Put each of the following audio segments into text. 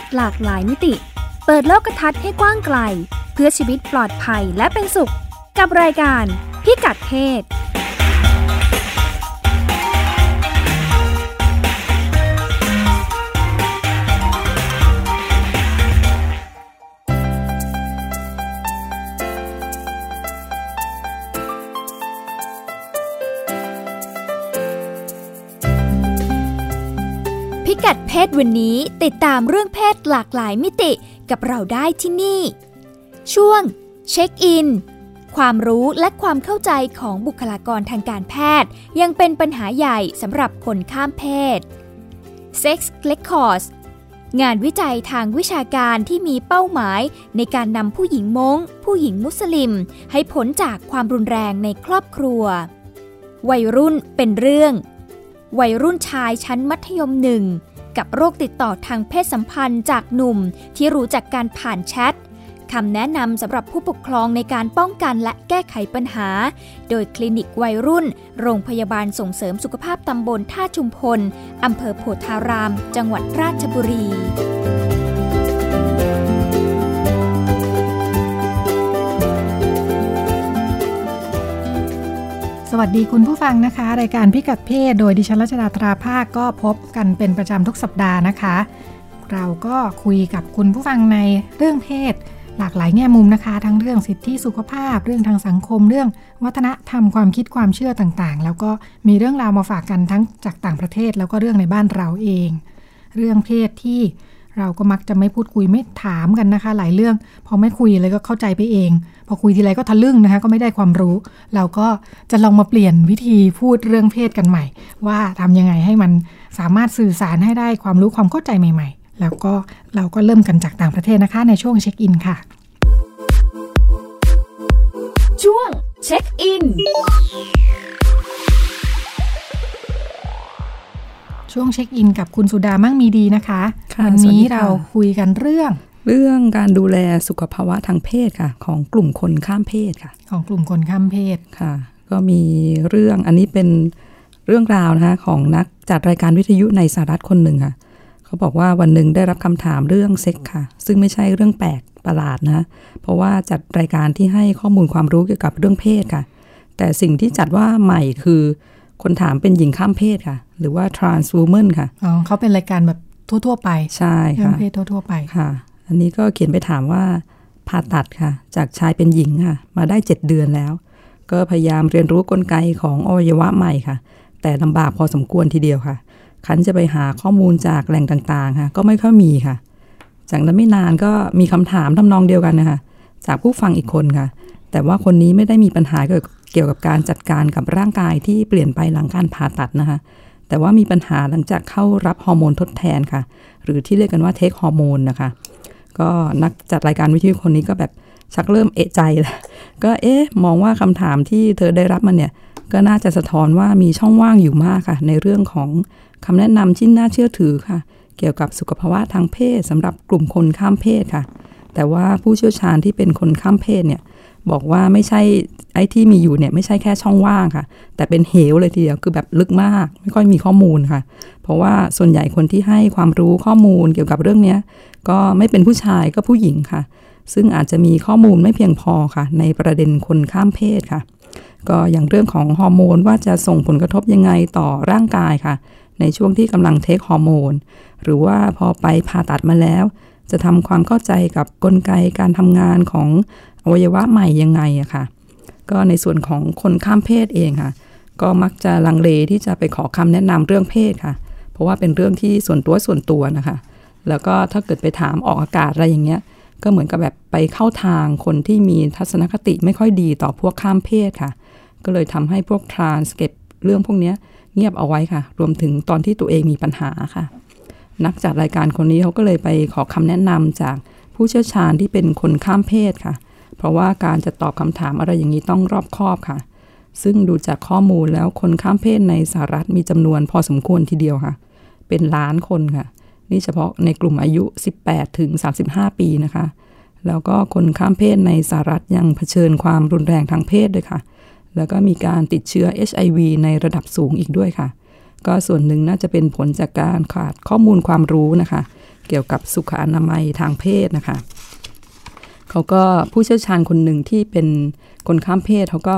ศหลากหลายมิติ เปิดโลกทัศน์ให้กว้างไกล เพื่อชีวิตปลอดภัยและเป็นสุข กับรายการพิกัดเพศ เพศวันนี้ติดตามเรื่องเพศหลากหลายมิติกับเราได้ที่นี่ ช่วง เช็คอิน ความรู้และความเข้าใจของบุคลากรทางการแพทย์ ยังเป็นปัญหาใหญ่สำหรับคนข้ามเพศ Sex Records งานวิจัยทางวิชาการที่มีเป้าหมายในการนำผู้หญิงมงผู้หญิงมุสลิม ให้พ้นจากความรุนแรงในครอบครัว วัยรุ่นเป็นเรื่อง วัยรุ่นชายชั้นมัธยมหนึ่ง กับโรคติดต่อทางเพศสัมพันธ์จากหนุ่มที่รู้จักการผ่านแชทคำแนะนำสำหรับผู้ปกครองในการป้องกันและแก้ไขปัญหา โดยคลินิกวัยรุ่น โรงพยาบาลส่งเสริมสุขภาพตำบลท่าชุมพล อำเภอโพธาราม จังหวัดราชบุรี วัสดีคุณผู้ฟังนะคะ รายการพิกัดเพศโดยดิฉันรัชดาตราภาคก็พบกันเป็นประจำทุกสัปดาห์นะคะ เราก็คุยกับคุณผู้ฟังในเรื่องเพศ หลากหลายแง่มุมนะคะ ทั้งเรื่องสิทธิสุขภาพ เรื่องทางสังคม เรื่องวัฒนธรรมความคิดความเชื่อต่างๆ แล้วก็มีเรื่องราวมาฝากกันทั้งจากต่างประเทศ แล้วก็เรื่องในบ้านเราเอง เรื่องเพศที่ เราก็มักจะไม่พูดคุยไม่ถามกันนะคะ หลายเรื่อง พอไม่คุยเลยก็เข้าใจไปเอง พอคุยทีไรก็ทะลึ่งนะคะ ก็ไม่ได้ความรู้ เราก็จะลองมาเปลี่ยนวิธีพูดเรื่องเพศกันใหม่ ว่าทำยังไงให้มันสามารถสื่อสารให้ได้ความรู้ความเข้าใจใหม่ ๆ แล้วก็เราก็เริ่มกันจากต่างประเทศนะคะ ในช่วงเช็คอินค่ะ ช่วงเช็คอิน ช่วงเช็คอินกับคุณสุดามั่งมีดีนะคะค่ะวัสวัสนี้ดีค่ะเราคุยกันเรื่อง เรื่องการดูแลสุขภาวะทางเพศค่ะ ของกลุ่มคนข้ามเพศค่ะ ของกลุ่มคนข้ามเพศค่ะ ก็มีเรื่องอันนี้เป็นเรื่องราวนะคะของนักจัดรายการวิทยุในสหรัฐคนหนึ่งค่ะ เขาบอกว่าวันหนึ่งได้รับคำถามเรื่องเซ็กค่ะ ซึ่งไม่ใช่เรื่องแปลกประหลาดนะ เพราะว่าจัดรายการที่ให้ข้อมูลความรู้เกี่ยวกับเรื่องเพศค่ะ แต่สิ่งที่จัดว่าใหม่คือ คนถามเป็นหญิงข้ามเพศค่ะ หรือว่า trans woman ค่ะอ๋อเขาเป็นรายการแบบทั่ว ๆ ไป ใช่เรื่องค่ะเพศทั่ว ๆ ไปค่ะ อันนี้ก็เขียนไปถามว่าผ่าตัดค่ะ จากชายเป็นหญิงค่ะ มาได้ 7 เดือนแล้ว ก็พยายามเรียนรู้กลไกของอวัยวะใหม่ค่ะ แต่ลำบากพอสมควรทีเดียวค่ะ คันจะไปหาข้อมูลจากแหล่งต่างๆ ค่ะ ก็ไม่ค่อยมีค่ะ จากนั้นไม่นานก็มีคำถามทำนองเดียวกันนะคะจากผู้ฟังอีกคนค่ะ แต่ว่าคนนี้ไม่ได้มีปัญหาเกี่ยวกับ เกี่ยวกับการจัดการกับร่างกายที่เปลี่ยนไปหลังการผ่าตัดนะคะ แต่ว่ามีปัญหาหลังจากเข้ารับฮอร์โมนทดแทนค่ะ หรือที่เรียกกันว่าเทคฮอร์โมนนะคะ ก็นักจัดรายการวิทยุคนนี้ก็แบบชักเริ่มเอะใจแล้วก็เอ๊ะมองว่าคำถามที่เธอได้รับมันเนี่ย ก็น่าจะสะท้อนว่ามีช่องว่างอยู่มากค่ะ ในเรื่องของคำแนะนำที่น่าเชื่อถือค่ะ เกี่ยวกับสุขภาวะทางเพศสำหรับกลุ่มคนข้ามเพศค่ะ แต่ว่าผู้เชี่ยวชาญที่เป็นคนข้ามเพศเนี่ย บอกว่าไม่ใช่ไอ้ที่มีอยู่เนี่ยไม่ใช่แค่ช่องว่างค่ะ แต่เป็นเหวเลยทีเดียวคือแบบลึกมาก ไม่ค่อยมีข้อมูลค่ะ เพราะว่าส่วนใหญ่คนที่ให้ความรู้ข้อมูลเกี่ยวกับเรื่องนี้ก็ไม่เป็นผู้ชายก็ผู้หญิงค่ะ ซึ่งอาจจะมีข้อมูลไม่เพียงพอค่ะ ในประเด็นคนข้ามเพศค่ะ ก็อย่างเรื่องของฮอร์โมนว่าจะส่งผลกระทบยังไงต่อร่างกายค่ะ ในช่วงที่กำลังเทคฮอร์โมนหรือว่าพอไปผ่าตัดมาแล้ว จะทำความเข้าใจกับกลไกการทำงานของ อวัยวะใหม่ยังไงอะค่ะ ก็ในส่วนของคนข้ามเพศเองค่ะ ก็มักจะลังเลที่จะไปขอคำแนะนำเรื่องเพศค่ะ เพราะว่าเป็นเรื่องที่ส่วนตัวส่วนตัวนะคะ แล้วก็ถ้าเกิดไปถามออกอากาศอะไรอย่างเงี้ย ก็เหมือนกับแบบไปเข้าทางคนที่มีทัศนคติไม่ค่อยดีต่อพวกข้ามเพศค่ะ ก็เลยทำให้พวกทรานส์เก็บเรื่องพวกเนี้ยเงียบเอาไว้ค่ะ รวมถึงตอนที่ตัวเองมีปัญหาค่ะ นักจัดรายการคนนี้เขาก็เลยไปขอคำแนะนำจากผู้เชี่ยวชาญที่เป็นคนข้ามเพศค่ะ เพราะว่าการจะตอบคำถามอะไรอย่างนี้ต้องรอบคอบค่ะ ซึ่งดูจากข้อมูลแล้วคนข้ามเพศในสหรัฐมีจำนวนพอสมควรทีเดียวค่ะ เป็นล้านคนค่ะ นี่เฉพาะในกลุ่มอายุ 18 ถึง 35 ปีนะคะ แล้วก็คนข้ามเพศในสหรัฐยังเผชิญความรุนแรงทางเพศด้วยค่ะ แล้วก็มีการติดเชื้อ HIV ในระดับสูงอีกด้วยค่ะ ก็ส่วนหนึ่งน่าจะเป็นผลจากการขาดข้อมูลความรู้นะคะ เกี่ยวกับสุขอนามัยทางเพศนะคะ เขาก็ผู้เชี่ยวชาญคนหนึ่งที่เป็นคนข้ามเพศเขาก็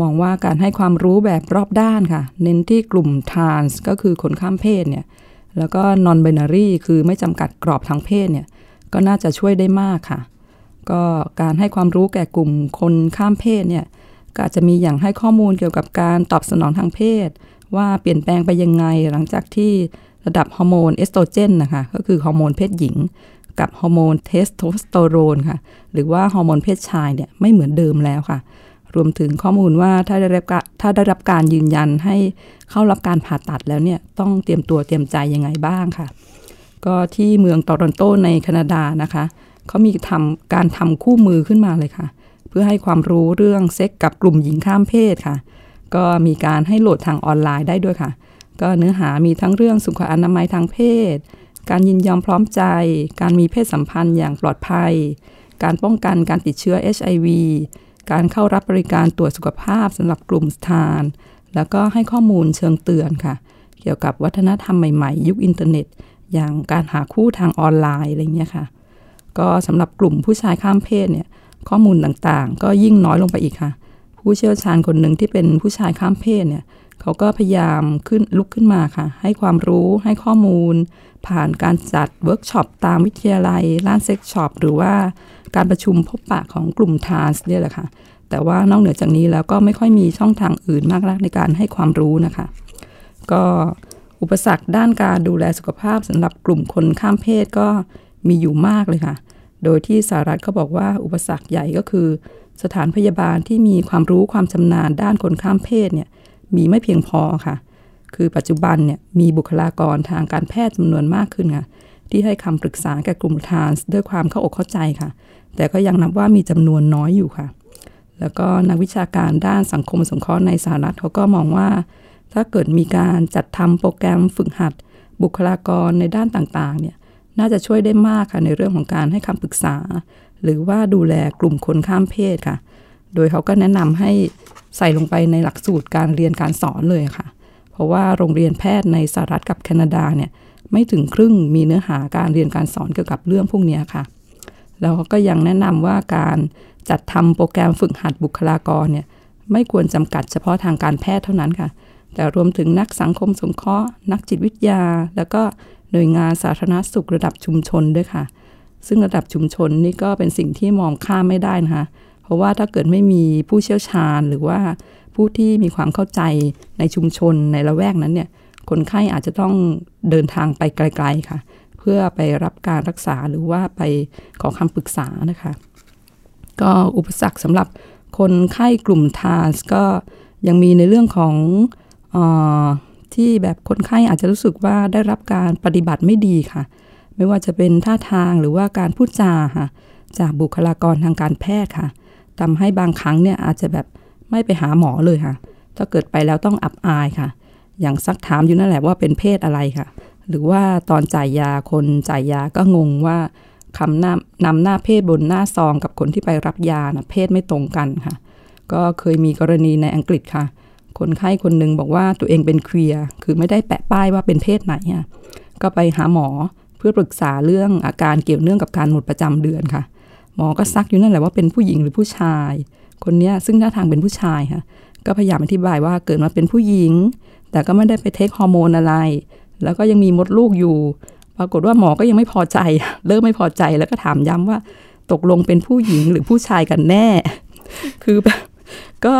มองว่าการให้ความรู้แบบรอบด้านค่ะ เน้นที่กลุ่มทรานส์ก็คือคนข้ามเพศเนี่ยแล้วก็ non binary คือไม่จำกัดกรอบทางเพศเนี่ยก็น่าจะช่วยได้มากค่ะ ก็การให้ความรู้แก่กลุ่มคนข้ามเพศเนี่ยก็อาจจะมีอย่างให้ข้อมูลเกี่ยวกับการตอบสนองทางเพศ ว่าเปลี่ยนแปลงไปยังไงหลังจากที่ระดับฮอร์โมนเอสโตรเจนนะคะก็คือฮอร์โมนเพศหญิง กับฮอร์โมนเทสโทสเตอโรนค่ะ หรือว่าฮอร์โมนเพศชายเนี่ยไม่เหมือนเดิมแล้วค่ะ รวมถึงข้อมูลว่าถ้าได้รับถ้าได้รับการยืนยันให้เข้ารับการผ่าตัดแล้วเนี่ยต้องเตรียมตัวเตรียมใจยังไงบ้างค่ะ ก็ที่เมืองโตรอนโตในแคนาดานะคะเขามีทำการทำคู่มือขึ้นมาเลยค่ะ เพื่อให้ความรู้เรื่องเซ็กกับกลุ่มหญิงข้ามเพศค่ะ ก็มีการให้โหลดทางออนไลน์ได้ด้วยค่ะ ก็เนื้อหามีทั้งเรื่องสุขอนามัยทางเพศ การยินยอมพร้อมใจ การมีเพศสัมพันธ์อย่างปลอดภัย การป้องกันการติดเชื้อ HIV การเข้ารับบริการตรวจสุขภาพสำหรับกลุ่มสถาน แล้วก็ให้ข้อมูลเชิงเตือนค่ะ เกี่ยวกับวัฒนธรรมใหม่ๆ ยุคอินเทอร์เน็ต อย่างการหาคู่ทางออนไลน์อะไรเงี้ยค่ะ ก็สำหรับกลุ่มผู้ชายข้ามเพศเนี่ยข้อมูลต่างๆ ก็ยิ่งน้อยลงไปอีกค่ะ ผู้เชี่ยวชาญคนหนึ่งที่เป็นผู้ชายข้ามเพศเนี่ย เขาก็พยายามขึ้นลุกขึ้นมาค่ะ ให้ความรู้ให้ข้อมูล ผ่านการจัดเวิร์กช็อปตามวิทยาลัยร้าน sex shop หรือว่าการประชุมพบปะของกลุ่ม trans เนี่ยแหละค่ะ แต่ว่านอกเหนือจากนี้แล้วก็ไม่ค่อยมีช่องทางอื่นมากนักในการให้ความรู้นะคะ ก็อุปสรรคด้านการดูแลสุขภาพสำหรับกลุ่มคนข้ามเพศก็มีอยู่มากเลยค่ะ โดยที่สหรัฐเขาบอกว่าอุปสรรคใหญ่ก็คือ สถานพยาบาลที่มีความรู้ความชำนาญด้านคนข้ามเพศเนี่ย มีไม่เพียงพอค่ะ คือปัจจุบันเนี่ยมีบุคลากรทางการแพทย์จำนวนมากขึ้นค่ะที่ให้คำปรึกษาแก่กลุ่มทานด้วยความเข้าอกเข้าใจค่ะ แต่ก็ยังนับว่ามีจำนวนน้อยอยู่ค่ะ แล้วก็นักวิชาการด้านสังคมสงเคราะห์ในสหรัฐเขาก็มองว่า ถ้าเกิดมีการจัดทำโปรแกรมฝึกหัด บุคลากรในด้านต่างๆเนี่ยน่าจะช่วยได้มากค่ะในเรื่องของการให้คำปรึกษา หรือว่าดูแลกลุ่มคนข้ามเพศค่ะ โดยเขาก็แนะนำให้ใส่ลงไปในหลักสูตรการเรียนการสอนเลยค่ะ เพราะว่าโรงเรียนแพทย์ในสหรัฐกับแคนาดาเนี่ยไม่ถึงครึ่งมีเนื้อหาการเรียนการสอนเกี่ยวกับเรื่องพวกนี้ค่ะ แล้วเขาก็ยังแนะนำว่าการจัดทำโปรแกรมฝึกหัดบุคลากรเนี่ยไม่ควรจำกัดเฉพาะทางการแพทย์เท่านั้นค่ะ แต่รวมถึงนักสังคมสงเคราะห์ นักจิตวิทยา แล้วก็หน่วยงานสาธารณสุขระดับชุมชนด้วยค่ะ ซึ่งระดับชุมชนนี่ก็เป็นสิ่งที่มองข้ามไม่ได้นะคะเราะว่าถ้าเกิดไม่มีผู้เชี่ยวชาญหรือว่าผู้ที่มีความเข้าใจในชุมชนในละแวกนั้นเนี่ยคนไข้อาจจะต้องเดินทางไปไกล ๆค่ะ เพื่อไปรับการรักษาหรือว่าไปขอคำปรึกษานะคะ ก็อุปสรรคสำหรับคนไข้กลุ่มทาสก็ยังมีในเรื่องของออที่แบบคนไข้อาจจะรู้สึกว่าได้รับการปฏิบัติไม่ดีค่ะ ไม่ว่าจะเป็นท่าทางหรือว่าการพูดจาค่ะจากบุคลากรทางการแพทย์ค่ะ ทำให้บางครั้งเนี่ยอาจจะแบบไม่ไปหาหมอเลยค่ะ ถ้าเกิดไปแล้วต้องอับอายค่ะ อย่างซักถามอยู่นั่นแหละว่าเป็นเพศอะไรค่ะ หรือว่าตอนจ่ายยาคนจ่ายยาก็งงว่าคำหน้านำหน้าเพศบนหน้าซองกับคนที่ไปรับยานะเพศไม่ตรงกันค่ะ ก็เคยมีกรณีในอังกฤษค่ะ คนไข้คนหนึ่งบอกว่าตัวเองเป็นเคลียร์คือไม่ได้แปะป้ายว่าเป็นเพศไหนอะก็ไปหาหมอเพื่อปรึกษาเรื่องอาการเกี่ยวเนื่องกับการหมดประจำเดือนค่ะ หมอก็ซักอยู่นั่นแหละว่าเป็นผู้หญิงหรือผู้ชาย คนนี้ซึ่งหน้าทางเป็นผู้ชายค่ะก็พยายามอธิบายว่าเกิดมาเป็นผู้หญิง แต่ก็ไม่ได้ไปเทคฮอร์โมนอะไร แล้วก็ยังมีมดลูกอยู่ ปรากฏว่าหมอก็ยังไม่พอใจ เริ่มไม่พอใจแล้วก็ถามย้ำว่าตกลงเป็นผู้หญิงหรือผู้ชายกันแน่ คือแบบก็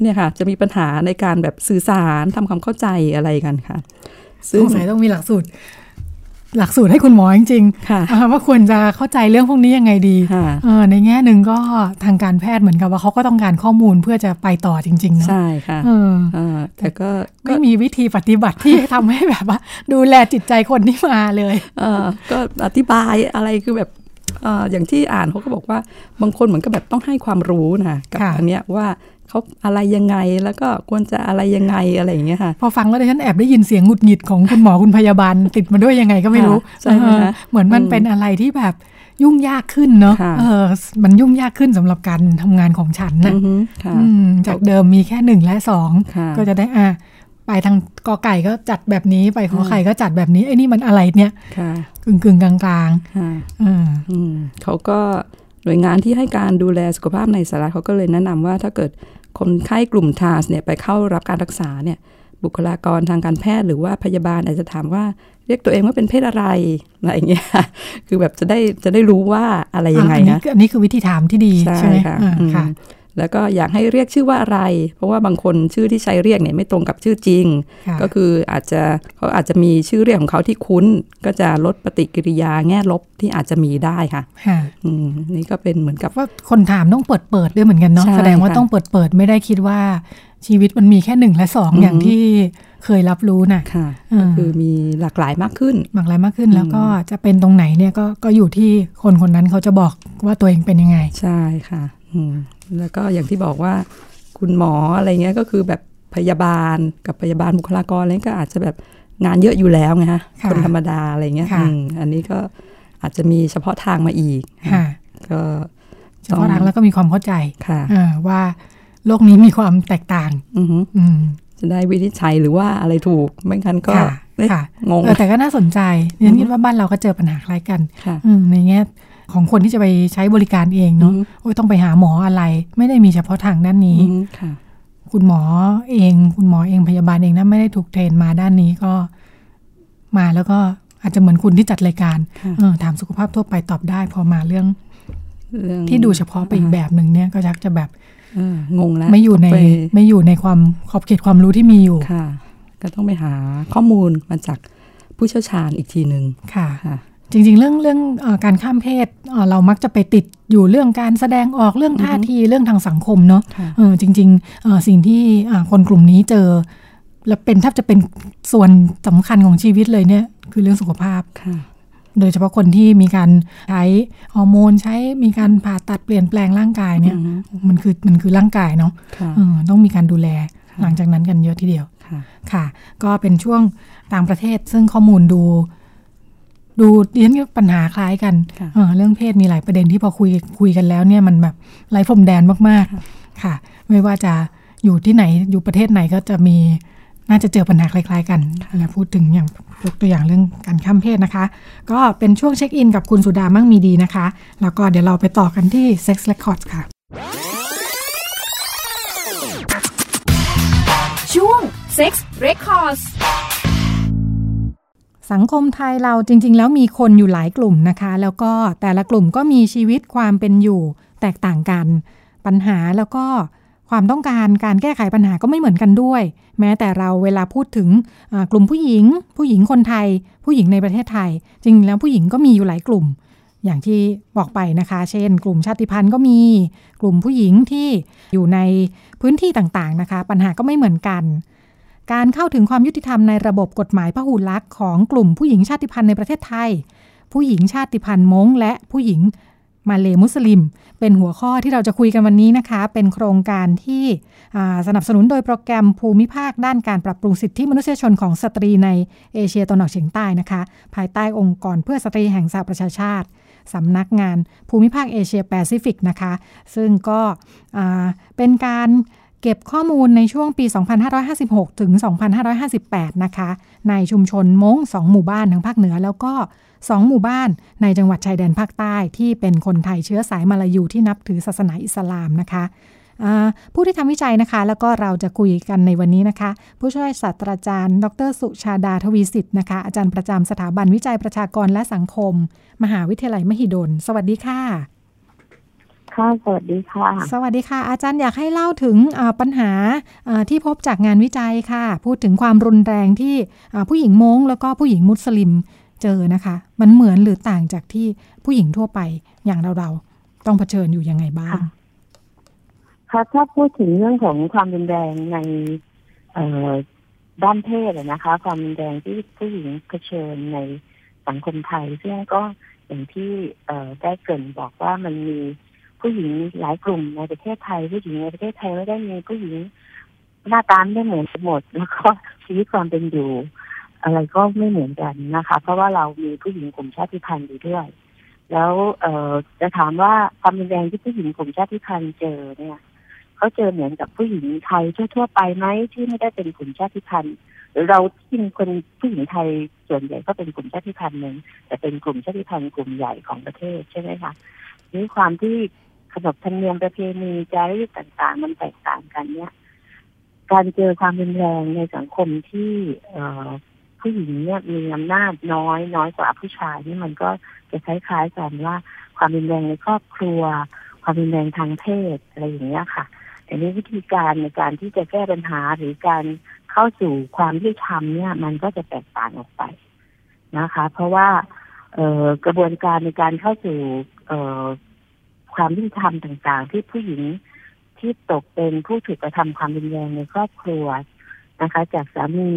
เนี่ยค่ะ จะมีปัญหาในการแบบสื่อสารทำความเข้าใจอะไรกันค่ะสงสัยต้องมีหลักสูตร หลักสูตรให้คุณหมอจริงค่ะๆว่าควรจะเข้าใจเรื่องพวกนี้ยังไงดีค่ะเออในแง่หนึ่งก็ทางการแพทย์เหมือนกับว่าเขาก็ต้องการข้อมูลเพื่อจะไปต่อจริงๆเนาะใช่ค่ะเออเออแต่ก็ก็ไม่มีวิธีปฏิบัติที่ทำให้แบบว่า ดูแลจิตใจคนที่มาเลยเออก็อธิบายอะไรคือแบบเอออย่างที่อ่านเขาก็บอกว่าบางคนเหมือนกับแบบต้องให้ความรู้นะกับค่ะอันเนี้ยว่า เขาอะไรยังไงแล้วก็ควรจะอะไรยังไงอะไรอย่างเงี้ยค่ะ พอฟังแล้วดิฉันแอบได้ยินเสียงหงุดหงิดของคุณหมอคุณพยาบาล ติดมาด้วยยังไงก็ไม่รู้ค่ะใช่ไหมเออคะเหมือนมันอืมเป็นอะไรที่แบบยุ่งยากขึ้นเนาะค่ะเออ มันยุ่งยากขึ้นสำหรับการทำงานของฉันนะอือฮึค่ะอืมจากเดิมมีแค่หนึ่งและสองค่ะก็จะได้อะไปทางกอไก่ก็จัดแบบนี้ไปขอไข่ก็จัดแบบนี้ไอ้นี่มันอะไรเนี่ยค่ะกึ่งกึ่งๆกลางกลางค่ะๆอืมอืมเขาก็ หน่วยงานที่ให้การดูแลสุขภาพในสหรัฐเขาก็เลยแนะนำว่าถ้าเกิดคนไข้กลุ่มทาสเนี่ยไปเข้ารับการรักษาเนี่ยบุคลากรทางการแพทย์หรือว่าพยาบาลอาจจะถามว่าเรียกตัวเองว่าเป็นเพศอะไรอะไรอย่างเงี้ย คือแบบจะได้จะได้รู้ว่าอะไรยังไงอันนี้นะคืออันนี้คือวิธีถามที่ดีใช่ไหมค่ะอ่าอืมค่ะ แล้วก็อยากให้เรียกชื่อว่าอะไร เพราะว่าบางคนชื่อที่ใช้เรียกเนี่ยไม่ตรงกับชื่อจริงค่ะก็คืออาจจะเขาอาจจะมีชื่อเรียกของเขาที่คุ้น ก็จะลดปฏิกิริยาแง่ลบที่อาจจะมีได้ค่ะค่ะอืมนี่ก็เป็นเหมือนกับว่าคนถามต้องเปิดเปิดด้วยเหมือนกันเนาะใช่แสดงว่าค่ะต้องเปิดเปิดไม่ได้คิดว่าชีวิตมันมีแค่หนึ่งและสองอือฮึอย่างที่เคยรับรู้น่ะค่ะอืมคือมีหลากหลายมากขึ้น หลากหลายมากขึ้นอืมแล้วก็จะเป็นตรงไหนเนี่ยก็ก็อยู่ที่คนคนนั้นเขาจะบอกว่าตัวเองเป็นยังไง ใช่ค่ะอืม แล้วก็อย่างที่บอกว่าคุณหมออะไรเงี้ยก็คือแบบพยาบาลกับพยาบาลบุคลากรอะไรก็อาจจะแบบงานเยอะอยู่แล้วไงฮะค่ะคนธรรมดาอะไรเงี้ยค่ะอืมอันนี้ก็อาจจะมีเฉพาะทางมาอีกค่ะก็เฉพาะทางแล้วก็มีความเข้าใจค่ะอ่าว่าโลกนี้มีความแตกต่างอือฮึอืมจะได้วินิจฉัยหรือว่าอะไรถูกไม่งั้นก็ค่ะเอ๊ะค่ะงงเออแต่ก็น่าสนใจเนี่ยคิดว่าบ้านเราก็เจอปัญหาคล้ายกันค่ะอืมในแง่ ของคนที่จะไปใช้บริการเองเนาะอืมโอ้ยต้องไปหาหมออะไร ไม่ได้มีเฉพาะทางด้านนี้อืมค่ะ คุณหมอเอง คุณหมอเองพยาบาลเองนะไม่ได้ถูกเทรนมาด้านนี้ก็มาแล้วก็อาจจะเหมือนคุณที่จัดรายการค่ะเออถามสุขภาพทั่วไปตอบได้ พอมาเรื่องเรื่องที่ดูเฉพาะไปอีกแบบหนึ่งเนี่ยก็ชักจะแบบเอองงแล้วไม่อยู่ในไปไม่อยู่ในความขอบเขตความรู้ที่มีอยู่ค่ะ ก็ต้องไปหาข้อมูลมาจากผู้เชี่ยวชาญอีกทีหนึ่งค่ะค่ะ จริงๆ เรื่องเรื่องเออการข้ามเพศเอ่อเรามักจะไปติดอยู่เรื่องการแสดงออกเรื่องท่าทีเรื่องทางสังคมเนาะค่ะเออจริงๆเอ่อสิ่งที่อ่าคนกลุ่มนี้เจอ และเป็นแทบจะเป็นส่วนสำคัญของชีวิตเลยเนี่ยคือเรื่องสุขภาพค่ะโดยเฉพาะคนที่มีการใช้ฮอร์โมนใช้มีการผ่าตัดเปลี่ยนแปลงร่างกายเนี่ยอือฮึมันคือมันคือร่างกายเนาะค่ะเออต้องมีการดูแลหลังจากนั้นกันเยอะทีเดียวค่ะค่ะก็เป็นช่วงต่างประเทศซึ่งข้อมูลดู ดูเรียนปัญหาคล้ายกันค่ะเออเรื่องเพศมีหลายประเด็นที่พอคุยคุยกันแล้วเนี่ยมันแบบไร้พรมแดนมากค่ะๆค่ะ ไม่ว่าจะอยู่ที่ไหนอยู่ประเทศไหนก็จะมีน่าจะเจอปัญหาคล้าย ๆ กันแล้วพูดถึงอย่างยกตัวอย่างเรื่องการข้ามเพศนะคะ ก็เป็นช่วงเช็คอินกับคุณสุดามั่งมีดีนะคะ แล้วก็เดี๋ยวเราไปต่อกันที่ Sex Records ค่ะ ช่วง Sex Records สังคมไทยเราจริง ๆ แล้วมีคนอยู่หลายกลุ่มนะคะ แล้วก็แต่ละกลุ่มก็มีชีวิตความเป็นอยู่แตกต่างกัน ปัญหาแล้วก็ความต้องการการแก้ไขปัญหาก็ไม่เหมือนกันด้วย แม้แต่เราเวลาพูดถึงกลุ่มผู้หญิง ผู้หญิงคนไทย ผู้หญิงในประเทศไทย จริงๆแล้วผู้หญิงก็มีอยู่หลายกลุ่ม อย่างที่บอกไปนะคะ เช่น กลุ่มชาติพันธุ์ก็มีกลุ่มผู้หญิงที่อยู่ในพื้นที่ต่างๆนะคะ ปัญหาก็ไม่เหมือนกัน การเข้าถึงความยุติธรรมในระบบกฎหมายพหุลักษณ์ของกลุ่มผู้หญิงชาติพันธุ์ในประเทศไทย ผู้หญิงชาติพันธุ์มงและผู้หญิงมาเลมุสลิม เป็นหัวข้อที่เราจะคุยกันวันนี้นะคะ เป็นโครงการที่สนับสนุนโดยโปรแกรมภูมิภาคด้านการปรับปรุงสิทธิมนุษยชนของสตรีในเอเชียตะวันออกเฉียงใต้นะคะ ภายใต้องค์กรเพื่อสตรีแห่งสหประชาชาติสำนักงานภูมิภาคเอเชียแปซิฟิกนะคะ ซึ่งก็เป็นการ เก็บข้อมูลในช่วงปี 2556 ถึง 2558 นะคะ ในชุมชนม้งสองหมู่บ้านทางภาคเหนือ แล้วก็ 2 หมู่บ้านในจังหวัดชายแดนภาคใต้ที่เป็นคนไทยเชื้อสายมาลายูที่นับถือศาสนาอิสลามนะคะผู้ที่ทำวิจัยนะคะ แล้วก็เราจะคุยกันในวันนี้นะคะ ผู้ช่วยศาสตราจารย์ ดร สุชาดาทวีสิทธิ์นะคะ อาจารย์ประจำสถาบันวิจัยประชากรและสังคม มหาวิทยาลัยมหิดล สวัสดีค่ะ ค่ะ สวัสดีค่ะ สวัสดีค่ะ อาจารย์อยากให้เล่าถึงอ่าปัญหาอ่าที่พบจากงานวิจัยค่ะ พูดถึงความรุนแรงที่อ่าผู้หญิงม้งแล้วก็ผู้หญิงมุสลิมเจอนะคะ มันเหมือนหรือต่างจากที่ผู้หญิงทั่วไปอย่างเราเราๆต้องเผชิญอยู่ยังไงบ้างค่ะค่ะถ้าพูดถึงเรื่องของความรุนแรงในเอ่อด้านเพศอะนะคะ ความรุนแรงที่ผู้หญิงเผชิญในสังคมไทย ซึ่งก็อย่างที่เอ่อได้เกรินบอกว่ามันมี ผู้หญิงหลายกลุ่มในประเทศไทย ผู้หญิงในประเทศไทยไม่ได้มีผู้หญิงหน้าตาไม่เหมือนกันหมด แล้วก็ชีวิตความเป็นอยู่ อะไรก็ไม่เหมือนกันนะคะ เพราะว่าเรามีผู้หญิงกลุ่มชาติพันธุ์อยู่ด้วย แล้วเออจะถามว่าความรุนแรงที่ผู้หญิงกลุ่มชาติพันธุ์เจอเนี่ยเขาเจอเหมือนกับผู้หญิงไทยทั่ว ๆ ไปไหมที่ไม่ได้เป็นกลุ่มชาติพันธุ์เราที่คนผู้หญิงไทยส่วนใหญ่ก็เป็นกลุ่มชาติพันธุ์หนึ่งแต่เป็นกลุ่มชาติพันธุ์กลุ่มใหญ่ของประเทศใช่ไหมคะนี่ความที่ ขนบธรรมเนียมประเพณีจารีตต่างๆ มันแตกต่างกันเนี่ย การเจอความรุนแรงในสังคมที่เอผู้หญิงเนี่ยมีอำนาจน้อยน้อยกว่าผู้ชายนี่มันก็จะคล้ายๆกันว่าความรุนแรงในครอบครัว ความรุนแรงทางเพศอะไรอย่างเงี้ยค่ะอันนี้วิธีการในการที่จะแก้ปัญหาหรือการเข้าสู่ความยุติธรรมเนี่ย มันก็จะแตกต่างออกไปนะคะ เพราะว่าเกระบวนการในการเข้าสู่ ความยุติธรรมต่างๆ ที่ผู้หญิงที่ตกเป็นผู้ถูกกระทำความรุนแรงในครอบครัวนะคะ จากสามี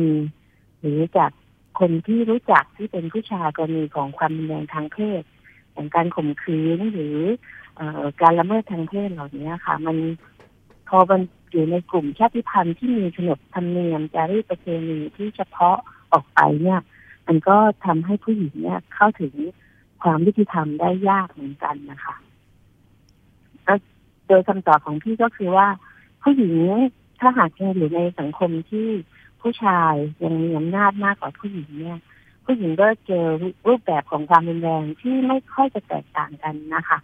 หรือจากคนที่รู้จักที่เป็นผู้ชายกรณีของความรุนแรงทางเพศอย่างการข่มขืนหรืออการละเมิดทางเพศเหล่านี้ค่ะ มันพอมันอยู่ในกลุ่มชาติพันธุ์ที่มีขนบธรรมเนียมจารีตประเพณีที่เฉพาะออกไปเนี่ย มันก็ทำให้ผู้หญิงเนี่ยเข้าถึงความยุติธรรมได้ยากเหมือนกันนะคะ โดยคำตอบของพี่ก็คือว่า ผู้หญิงถ้าหากยังอยู่ในสังคมที่ผู้ชายยังมีอำนาจมากกว่าผู้หญิงเนี่ย ผู้หญิงก็เจอรูปแบบของความรุนแรงที่ไม่ค่อยจะแตกต่างกันนะคะ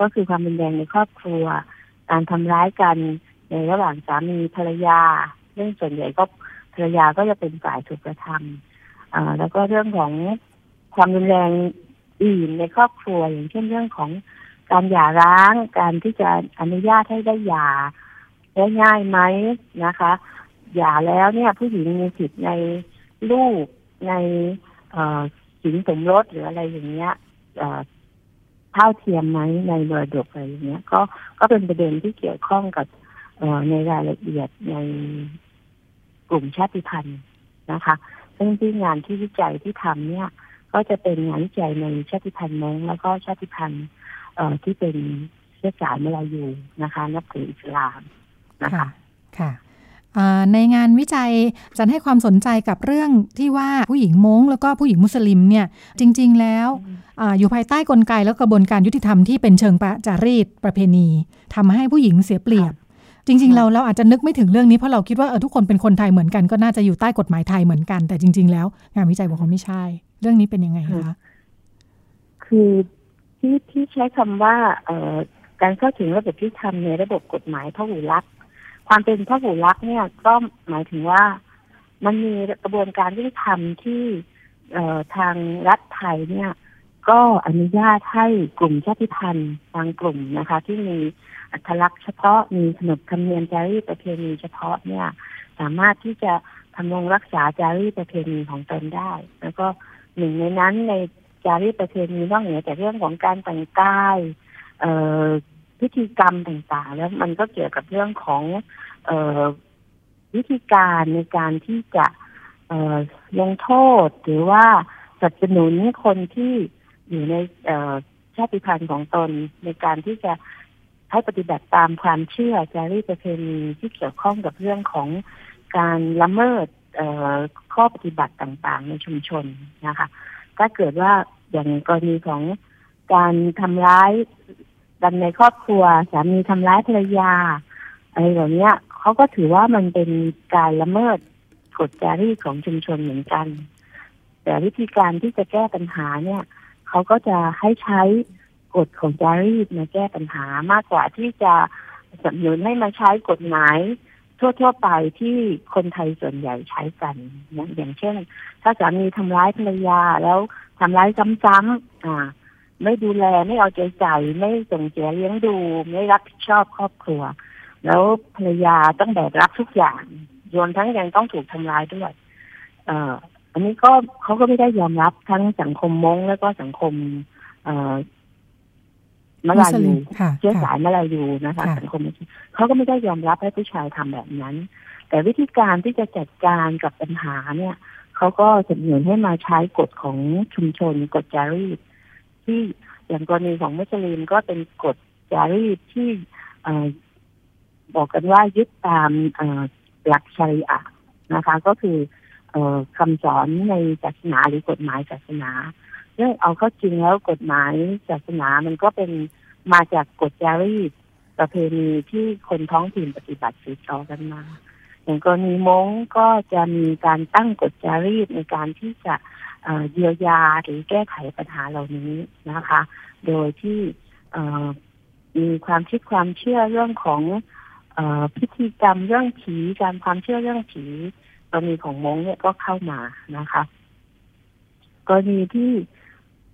ก็คือความรุนแรงในครอบครัว การทำร้ายกันในระหว่างสามีภรรยาเรื่องส่วนใหญ่ก็ภรรยาก็จะเป็นฝ่ายถูกกระทำแล้วก็เรื่องของความรุนแรงอื่นในครอบครัวอย่างเช่นเรื่องของ การหย่าร้าง การที่จะอนุญาตให้ได้หย่าได้ง่ายไหมนะคะหย่าแล้วเนี่ย ผู้หญิงมีสิทธิ์ในลูกในสินสมรสหรืออะไรอย่างเงี้ยเท่าเทียมไหมในมรดกอะไรอย่างเงี้ย ก็ก็เป็นประเด็นที่เกี่ยวข้องกับในรายละเอียดในกลุ่มชาติพันธุ์นะคะ ซึ่งที่งานที่วิจัยที่ทำเนี่ย ก็จะเป็นงานวิจัยในชาติพันธุ์มงแล้วก็ชาติพันธุ์ ที่เป็นเชื้อสายมลายูนะคะ นับถืออิสลามนะคะค่ะในงานวิจัยจะให้ความสนใจกับเรื่องที่ว่าผู้หญิงมงแล้วก็ผู้หญิงมุสลิมเนี่ยจริง ๆ แล้วออยู่ภายใต้กลไกและกระบวนการยุติธรรมที่เป็นเชิงประจารีตประเพณีทำให้ผู้หญิงเสียเปรียบ จริง ๆ เราเราอาจจะนึกไม่ถึงเรื่องนี้เพราะเราคิดว่าเออทุกคนเป็นคนไทยเหมือนกันก็น่าจะอยู่ใต้กฎหมายไทยเหมือนกัน แต่จริง ๆ แล้ว งานวิจัยบอกว่าไม่ใช่ เรื่องนี้เป็นยังไงคะคือ ที่ที่ใช้คำว่าเอ่อการเข้าถึงระบบที่ทำในระบบกฎหมายพหุรัฐความเป็นพหุรัฐเนี่ยก็หมายถึงว่า มันมีกระบวนการยุติธรรมที่เอ่อทางรัฐไทยเนี่ย ก็อนุญาตให้กลุ่มชาติพันธุ์บางกลุ่มนะคะ ที่มีอัตลักษณ์เฉพาะมีขนบธรรมเนียมจารีตประเพณีเฉพาะเนี่ย สามารถที่จะทำรงรักษาจารีตประเพณีของตนได้ แล้วก็หนึ่งในนั้นใน จารีตประเพณีนอกเหนือจากเรื่องของการแต่งกายพิธีกรรมต่างๆ แล้วมันก็เกี่ยวกับเรื่องของออวิธีการในการที่จะลงโทษหรือว่าสนับสนุนคนที่อยู่ในชาติพันธุ์ของตนในการที่จะให้ปฏิบัติตามความเชื่อจารีตประเพณีที่เกี่ยวข้องกับเรื่องของการละเมิดข้อปฏิบัติต่างๆ ในชุมชนนะคะ ถ้าเกิดว่า อย่างกรณีของการทำร้ายกันในครอบครัวสามีทำร้ายภรรยาอะไรเหล่านี้เขาก็ถือว่ามันเป็นการละเมิดกฎจารีตของชุมชนเหมือนกัน แต่วิธีการที่จะแก้ปัญหาเนี่ยเขาก็จะให้ใช้กฎของจารีตมาแก้ปัญหามากกว่าที่จะสนับสนุนให้มาใช้กฎหมาย ทั่ว ๆ ไปที่คนไทยส่วนใหญ่ใช้กัน อย่างเช่น ถ้าสามีทำร้ายภรรยาแล้วทำร้ายซ้ำๆอ่า ไม่ดูแลไม่เอาใจใส่ไม่ส่งเสียเลี้ยงดู ไม่รับผิดชอบครอบครัว แล้วภรรยาต้องแบกรับทุกอย่างโยนทั้งยังต้องถูกทำร้ายด้วยเอ่ออันนี้ก็เขาก็ไม่ได้ยอมรับทั้งสังคมมงแล้วก็สังคม เอ่อ มาลายูเชื้อสายมาลายูนะคะสังคมเขาก็ไม่ได้ยอมรับให้ผู้ชายทำแบบนั้น แต่วิธีการที่จะจัดการกับปัญหาเนี่ยเขาก็สนับสนุนให้มาใช้กฎของชุมชนกฎจารีตที่อย่างกรณีของมุสลิมก็เป็นกฎจารีตที่บอกกันว่ายึดตามหลักชริอะนะคะ ก็คือคำสอนในศาสนาหรือกฎหมายศาสนาเรื่องเอาเข้าจริงแล้วกฎหมายศาสนามันก็เป็น มาจากกฎจารีตประเพณีที่คนท้องถิ่นปฏิบัติสืบต่อกันมา อย่างกรณีมงก็จะมีการตั้งกฎจารีตในการที่จะเยียวยาหรือแก้ไขปัญหาเหล่านี้นะคะ โดยที่มีความคิดความเชื่อเรื่องของอพิธีกรรมเรื่องผีการความเชื่อเรื่องผีกรณีของมงเนี่ยก็เข้ามานะคะกรณีที่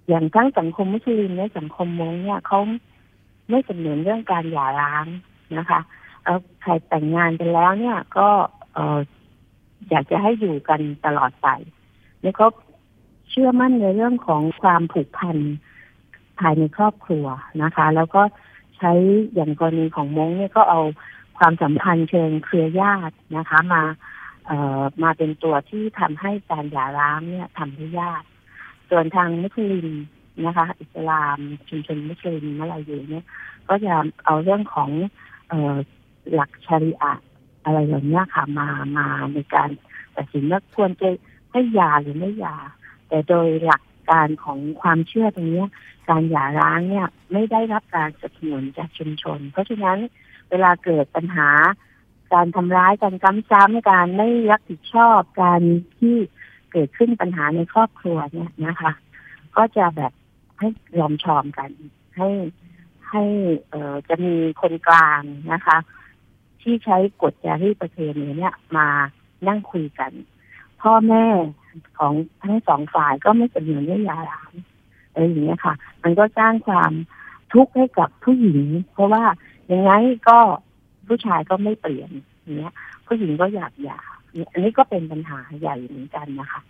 อย่างทั้งสังคมมุสลิมและสังคมมงเนี่ยเขา ไม่สำเนินเรื่องการหย่าร้างนะคะเอาใครแต่งงานไปแล้วเนี่ยก็เอออยากจะให้อยู่กันตลอดไปแล้วก็เชื่อมั่นในเรื่องของความผูกพันภายในครอบครัวนะคะ แล้วก็ใช้อย่างกรณีของมงเนี่ยก็เอาความสัมพันธ์เชิงเครือญาตินะคะ มาเอ่อมาเป็นตัวที่ทำให้การหย่าร้างเนี่ยทำได้ยาก ส่วนทางมุสลิม นะคะ อิสลามชุมชนมุสลิมมาลายูเนี่ย ก็จะเอาเรื่องของเออหลักชาริอะอะไรเหล่านี้ค่ะมามาในการตัดสินว่าควรจะให้ยาหรือไม่ยา แต่โดยหลักการของความเชื่อตรงนี้การหย่าร้างเนี่ยไม่ได้รับการสนับสนุนจากชุมชน เพราะฉะนั้นเวลาเกิดปัญหา การทำร้ายการก้ำซ้ำการไม่รับผิดชอบการที่เกิดขึ้นปัญหาในครอบครัวเนี่ยนะคะ ก็จะแบบ ให้ยอมชอมกัน ให้ให้เอ่อจะมีคนกลางนะคะ ที่ใช้กฎจารีตประเพณีเนี่ยมานั่งคุยกัน พ่อแม่ของทั้งสองฝ่ายก็ไม่เสนอเรื่องยาร้างอะไรอย่างเงี้ยค่ะ มันก็สร้างความทุกข์ให้กับผู้หญิง เพราะว่าอย่างไงก็ผู้ชายก็ไม่เปลี่ยนอย่างเงี้ย ผู้หญิงก็อยากหย่าอันนี้ก็เป็นปัญหาใหญ่เหมือนกันนะคะ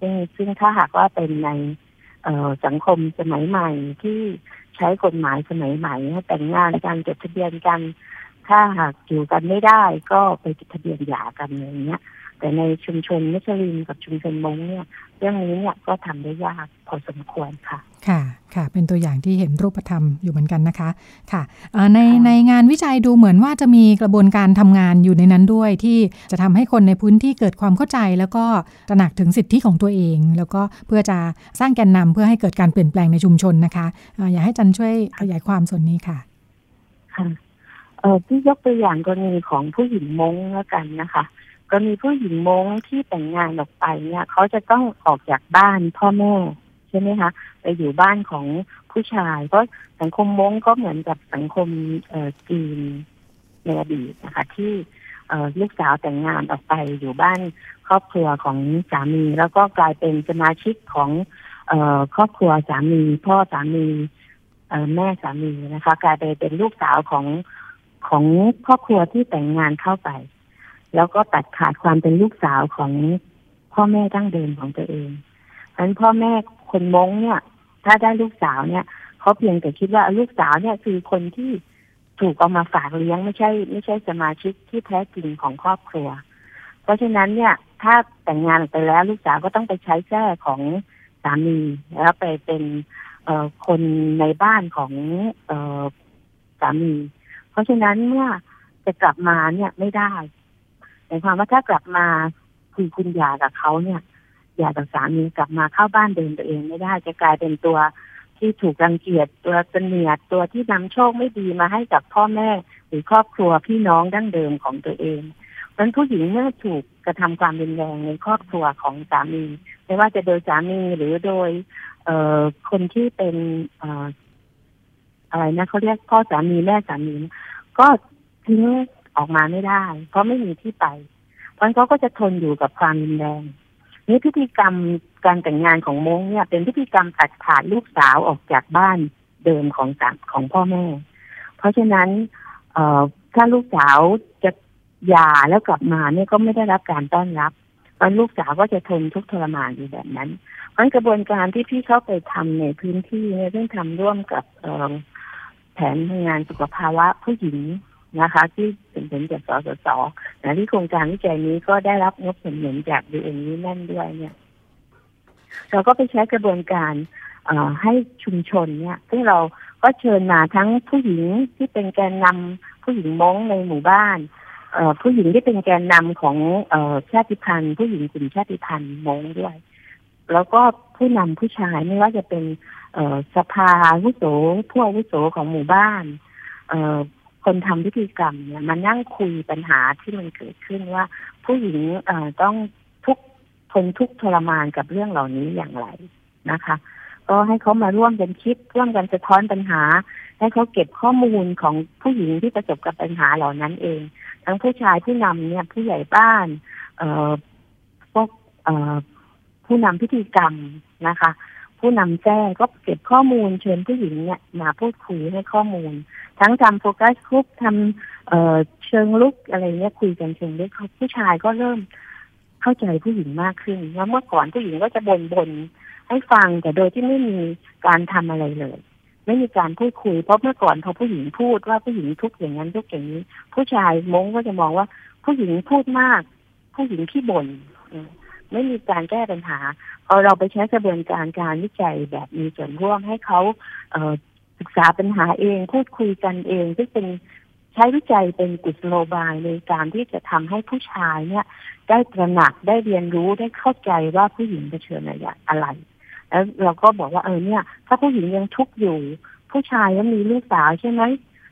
ซึ่งซึ่งถ้าหากว่าเป็นใน สังคมสมัยใหม่ที่ใช้กฎหมายสมัยใหม่แต่งงานการจดทะเบียนกัน ถ้าหากอยู่กันไม่ได้ก็ไปจดทะเบียนหย่ากันอย่างเงี้ย แต่ในชุมชนมุสลิมกับชุมชนมงเนี่ยเรื่องนี้เนี่ยก็ทำได้ยากพอสมควรค่ะ ค่ะ ค่ะ เป็นตัวอย่างที่เห็นรูปธรรมอยู่เหมือนกันนะคะ ค่ะ ในในงานวิจัยดูเหมือนว่าจะมีกระบวนการทำงานอยู่ในนั้นด้วยที่จะทำให้คนในพื้นที่เกิดความเข้าใจ แล้วก็ตระหนักถึงสิทธิของตัวเอง แล้วก็เพื่อจะสร้างแกนนำเพื่อให้เกิดการเปลี่ยนแปลงในชุมชนนะคะอยากให้จันช่วยขยายความส่วนนี้ค่ะ ค่ะเออที่ยกตัวอย่างกรณีของผู้หญิงมงแล้วกันนะคะ ก็มีผู้หญิงมงที่แต่งงานออกไปเนี่ยเขาจะต้องออกจากบ้านพ่อแม่ใช่ไหมคะไปอยู่บ้านของผู้ชาย เพราะสังคมมงก็เหมือนกับสังคมจีนในอดีตนะคะ ที่ลูกสาวแต่งงานออกไปอยู่บ้านครอบครัวของสามี แล้วก็กลายเป็นสมาชิกของครอบครัวสามี พ่อสามีแม่สามีนะคะ กลายไปเป็นลูกสาวของของครอบครัวที่แต่งงานเข้าไป แล้วก็ตัดขาดความเป็นลูกสาวของพ่อแม่ดั้งเดิมของตัวเองเพราะนั้นพ่อแม่คนมงเนี่ย ถ้าได้ลูกสาวเนี่ยเขาเพียงแต่คิดว่าลูกสาวเนี่ยคือคนที่ถูกเอามาฝากเลี้ยงไม่ใช่ ไม่ใช่สมาชิกที่แท้จริงของครอบครัว เพราะฉะนั้นเนี่ย ถ้าแต่งงานไปแล้วลูกสาวก็ต้องไปใช้แท้ของสามีแล้วไปเป็นเออคนในบ้านของเออสามี เพราะฉะนั้นเมื่อจะกลับมาเนี่ยไม่ได้ หมายความว่าถ้ากลับมาคือคุณหย่ากับเขาเนี่ยหย่ากับสามีกลับมาเข้าบ้านเดิมตัวเองไม่ได้จะกลายเป็นตัวที่ถูกรังเกียจตัวเสนียดตัวที่นำโชคไม่ดีมาให้กับพ่อแม่ หรือครอบครัวพี่น้องดั้งเดิมของตัวเองเพราะผู้หญิงเมื่อถูกกระทำความรุนแรงในครอบครัวของสามีไม่ว่าจะโดยสามีหรือโดย เอ่อคนที่เป็นเอ่ออะไรนะเขาเรียกพ่อสามีแม่สามี ก็ทิ้ง ออกมาไม่ได้ เพราะไม่มีที่ไป เพราะเขาก็จะทนอยู่กับความรุนแรงนี่พิธีกรรมการแต่งงานของมงเนี่ยเป็นพิธีกรรมตัดขาดลูกสาวออกจากบ้านเดิมของสของพ่อแม่ เพราะฉะนั้น เออถ้าลูกสาวจะหย่าแล้วกลับมาเนี่ยก็ไม่ได้รับการต้อนรับเพราะลูกสาวก็จะทนทุกทรมานอยู่แบบนั้น เพราะกระบวนการที่พี่เข้าไปทำในพื้นที่เนี่ยเรื่องทำร่วมกับแผนงานสุขภาวะผู้หญิง นะคะ ที่เป็นผลจากสสสนะที่โครงการวิจัยนี้ก็ได้รับงบสนับสนุนจากดีเอ็นี้แน่นด้วยเนี่ย เราก็ไปใช้กระบวนการให้ชุมชนเนี่ยซึ่งเราก็เชิญมาทั้งผู้หญิงที่เป็นแกนนำผู้หญิงม้งในหมู่บ้านผู้หญิงที่เป็นแกนนำของชาติพันธุ์ ผู้หญิงกลุ่มชาติพันธุ์ม้งด้วย แล้วก็ผู้นำผู้ชายไม่ว่าจะเป็นสภาวุโสผู้วุโสของหมู่บ้าน คนทำพิธีกรรมเนี่ยมานั่งคุยปัญหาที่มันเกิดขึ้นว่า ผู้หญิงเอ่อต้องทุกทนทุกทรมานกับเรื่องเหล่านี้อย่างไรนะคะ ก็ให้เขามาร่วมกันคิดร่วมกันสะท้อนปัญหา ให้เขาเก็บข้อมูลของผู้หญิงที่ประสบกับปัญหาเหล่านั้นเอง ทั้งผู้ชายผู้นำเนี่ยผู้ใหญ่บ้าน เอ่อพวกเอ่อผู้นำพิธีกรรมนะคะ ผู้นำแจ้งก็เก็บข้อมูลเชิญผู้หญิงเนี่ยมาพูดคุยให้ข้อมูล ทั้งทำโฟกัสกรุ๊ปทำเอ่อเชิงลุกอะไรเงี้ยคุยกันเชิงลุกเขาผู้ชายก็เริ่มเข้าใจผู้หญิงมากขึ้น แล้วเมื่อก่อนผู้หญิงก็จะบ่นบนๆให้ฟังแต่โดยที่ไม่มีการทำอะไรเลย ไม่มีการพูดคุย เพราะเมื่อก่อนพอผู้หญิงพูดว่าผู้หญิงทุกอย่างนั้นทุกอย่างนี้ ผู้ชายมงก็จะมองว่าผู้หญิงพูดมาก ผู้หญิงที่บ่น ไม่มีการแก้ปัญหาพอเราไปใช้กระบวนการการวิจัยแบบมีส่วนร่วมให้เขาเศึกษาปัญหาเองพูดคุยกันเอง ซึ่งเป็นใช้วิจัยเป็นกุศโลบายในการที่จะทำให้ผู้ชายเนี่ย ได้ตระหนักได้เรียนรู้ได้เข้าใจว่าผู้หญิงเผชิญอะไรอะไร แล้วเราก็บอกว่าเออเนี่ย ถ้าผู้หญิงยังทุกข์อยู่ ผู้ชายก็มีลูกสาวใช่ไหม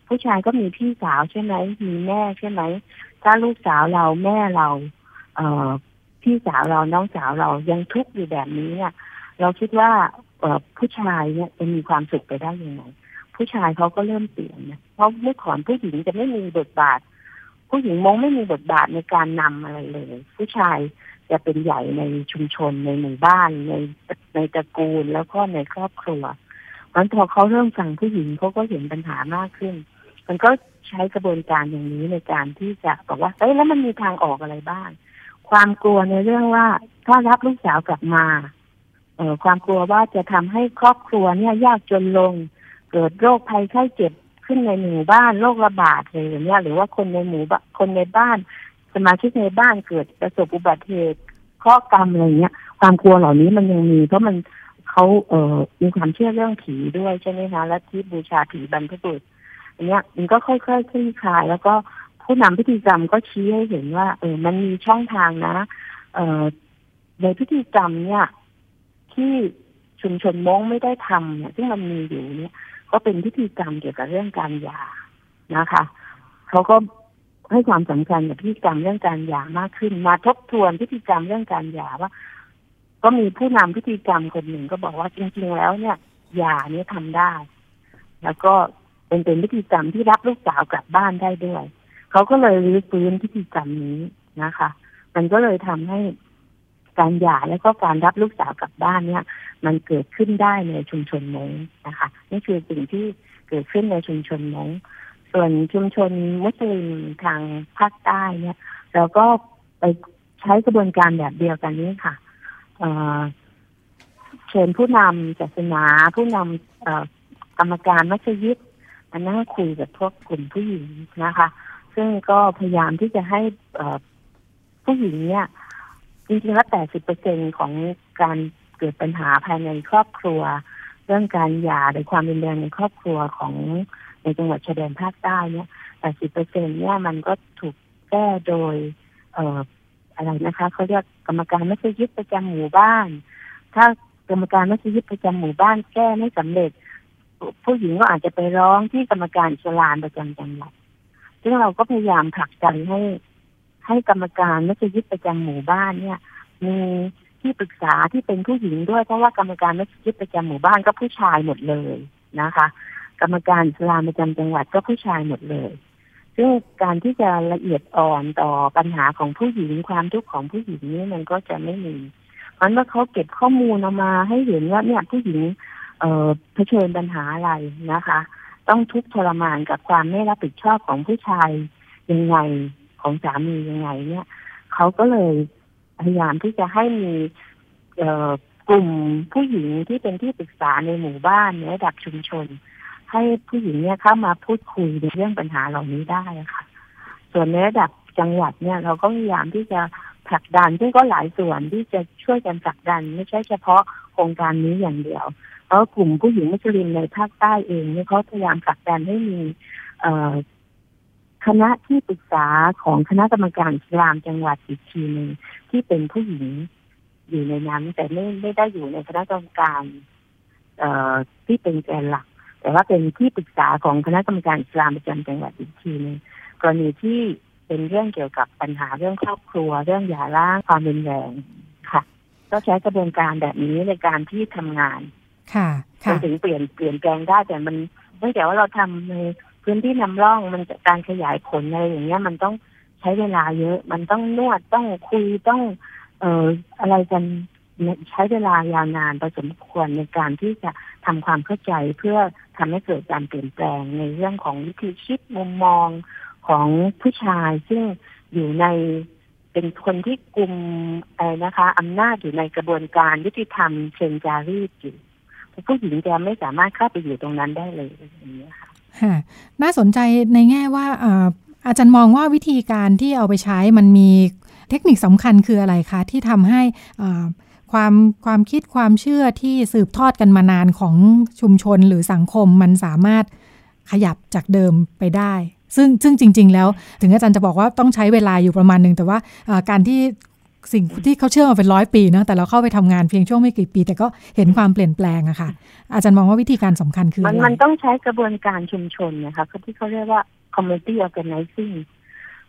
ผู้ชายก็มีพี่สาวใช่ไหมมีแม่ใช่ไหมถ้าลูกสาวเราแม่เรา เออ พี่สาวเราน้องสาวเรายังทุกข์อยู่แบบนี้เนี่ย เราคิดว่าเออผู้ชายเนี่ยจะมีความสุขไปได้ยังไงผู้ชายเขาก็เริ่มเปลี่ยนนะเพราะเมื่อก่อนผู้หญิงจะไม่มีบทบาท ผู้หญิงมองไม่มีบทบาทในการนำอะไรเลย ผู้ชายจะเป็นใหญ่ในชุมชนในหมู่บ้าน ในในตระกูลแล้วก็ในครอบครัวมันพอเขาเริ่มฟังผู้หญิงเขาก็เห็นปัญหามากขึ้น มันก็ใช้กระบวนการอย่างนี้ในการที่จะบอกว่าเอ้ยแล้วมันมีทางออกอะไรบ้าง ความกลัวในเรื่องว่าถ้ารับลูกสาวกลับมาเออความกลัวว่าจะทำให้ครอบครัวเนี่ยยากจนลง เกิดโรคภัยไข้เจ็บขึ้นในหมู่บ้านโรคระบาดอะไรอย่างเงี้ยหรือว่าคนในหมู่บ้านคนในบ้าน สมาชิกในบ้านเกิดประสบอุบัติเหตุข้อกรรมอะไรเงี้ย ความกลัวเหล่านี้มันยังมี เพราะมันเขาเอ่อมีความเชื่อเรื่องผีด้วยใช่ไหมคะและที่บูชาผีบรรพบุรุษอันเนี้ยมันก็ค่อยๆคลี่คลาย แล้วก็ ผู้นำพิธีกรรมก็ชี้ให้เห็นว่า เออมันมีช่องทางนะเออในพิธีกรรมเนี่ย ที่ชุมชนม้งไม่ได้ทำเนี่ยซึ่งมันมีอยู่เนี่ย ก็เป็นพิธีกรรมเกี่ยวกับเรื่องการหย่านะคะเขาก็ให้ความสำคัญกับพิธีกรรมเรื่องการหย่ามากขึ้น มาทบทวนพิธีกรรมเรื่องการหย่าว่า ก็มีผู้นำพิธีกรรมคนหนึ่งก็บอกว่าจริง ๆ แล้วเนี่ยหย่าเนี่ยทำได้ แล้วก็เป็นเป็นพิธีกรรมที่รับลูกสาวกลับบ้านได้ด้วย เขาก็เลยรื้อฟื้นพิธีกรรมนี้นะคะ มันก็เลยทำให้การหย่าและก็การรับลูกสาวกลับบ้านเนี่ย มันเกิดขึ้นได้ในชุมชนมงนะคะ นี่คือสิ่งที่เกิดขึ้นในชุมชนมงส่วนชุมชนมุสลิมทางภาคใต้เนี่ยเราก็ไปใช้กระบวนการแบบเดียวกันนี้ค่ะเเชิญผู้นำศาสนาผู้นำกรรมการมัสยิดมานั่งคุยกับพวกกลุ่มผู้หญิงนะคะ ซึ่งก็พยายามที่จะให้ผู้หญิงเนี่ยจริงๆแล้วแปดสิบเปอร์เซ็นของการเกิดปัญหาภายในครอบครัว เรื่องการหย่าหรือความรุนแรงในครอบครัวของในจังหวัดชายแดนภาคใต้เนี่ยแปดสิบเปอร์เซ็นเนี่ยมันก็ถูกแก้โดย เอ่ออะไรนะคะเขาเรียกกรรมการไม่ใช่ยึดประจำหมู่บ้าน ถ้ากรรมการไม่ใช่ยึดประจำหมู่บ้านแก้ไม่สำเร็จ ผู้หญิงก็อาจจะไปร้องที่กรรมการอิสลามประจำจังหวัด ซึ่งเราก็พยายามผลักดันให้ ให้กรรมการมัสยิดประจำหมู่บ้านเนี่ย มีที่ปรึกษาที่เป็นผู้หญิงด้วย เพราะว่ากรรมการมัสยิดประจำหมู่บ้านก็ผู้ชายหมดเลยนะคะ กรรมการสลามประจำจังหวัดก็ผู้ชายหมดเลยซึ่งการที่จะละเอียดอ่อนต่อปัญหาของผู้หญิงความทุกข์ของผู้หญิงนี่มันก็จะไม่มีเพราะว่าเขาเก็บข้อมูลออกมาให้เห็นว่าเนี่ยผู้หญิง เอ่อเผชิญปัญหาอะไรนะคะ ต้องทุกข์ทรมานกับความไม่รับผิดชอบของผู้ชายยังไงของสามียังไง เนี่ยเขาก็เลยพยายามที่จะให้มีกลุ่มผู้หญิงที่เป็นที่ปรึกษาในหมู่บ้านในระดับชุมชน ให้ผู้หญิงเนี่ยเข้ามาพูดคุยในเรื่องปัญหาเหล่านี้ได้ค่ะ ส่วนในระดับจังหวัดเนี่ย เราก็พยายามที่จะผลักดันซึ่งก็หลายส่วนที่จะช่วยกันผลักดัน ไม่ใช่เฉพาะโครงการนี้อย่างเดียว ราะกลุ่มผู้หญิงมุสลิมในภาคใต้เองเนี่ยเขาพยายามผลักดันให้มีคณะที่ปรึกษาของคณะกรรมการอิสลามจังหวัดอีกทีหนึ่งที่เป็นผู้หญิงอยู่ในนั้น แต่ไม่ไม่ได้อยู่ในคณะกรรมการเอ่อที่เป็นแกนหลัก แต่ว่าเป็นที่ปรึกษาของคณะกรรมการอิสลามประจำจังหวัดอีกทีหนึ่งกรณีที่เป็นเรื่องเกี่ยวกับปัญหาเรื่องครอบครัว เรื่องหย่าร้างความรุนแรงค่ะ ก็ใช้กระบวนการแบบนี้ในการที่ทำงาน ค่ะจค่ะนถึงเปลี่ยนเปลี่ยนแปลงได้แต่มันเนื่องจากว่าเราทำในพื้นที่นำร่องมันจะการขยายผลอะไรอย่างเงี้ย มันต้องใช้เวลาเยอะ มันต้องนวดต้องคุยต้อง เอ่ออะไรกันใช้เวลายาวนานพอสมควรในการที่จะทำความเข้าใจเพื่อทำให้เกิดการเปลี่ยนแปลงในเรื่องของวิธีคิดมุมมองของผู้ชาย ซึ่งอยู่ในเป็นคนที่กลุ่มอะไรนะคะอำนาจอยู่ในกระบวนการยุติธรรมเชิงจารีตอยู่ ผู้หญิงจะไม่สามารถเข้าไปอยู่ตรงนั้นได้เลยอย่างนี้ค่ะค่ะน่าสนใจในแง่ว่าอาจารย์มองว่าวิธีการที่เอาไปใช้มันมีเทคนิคสำคัญคืออะไรคะ ที่ทำให้ความความคิดความเชื่อที่สืบทอดกันมานานของชุมชนหรือสังคมมันสามารถขยับจากเดิมไปได้ ซึ่งซึ่งจริง ๆ แล้ว ถึงอาจารย์จะบอกว่าต้องใช้เวลาอยู่ประมาณหนึ่งแต่ว่าการที่ สิ่งที่เขาเชื่อมาเป็นร้อยปีนะแต่เราเข้าไปทำงานเพียงช่วงไม่กี่ปี แต่ก็เห็นความเปลี่ยนแปลงอะค่ะ อาจารย์มองว่าวิธีการสำคัญคือมัอะนไรมันต้องใช้กระบวนการชุมชนนะคะที่เขาเรียกว่า community organizing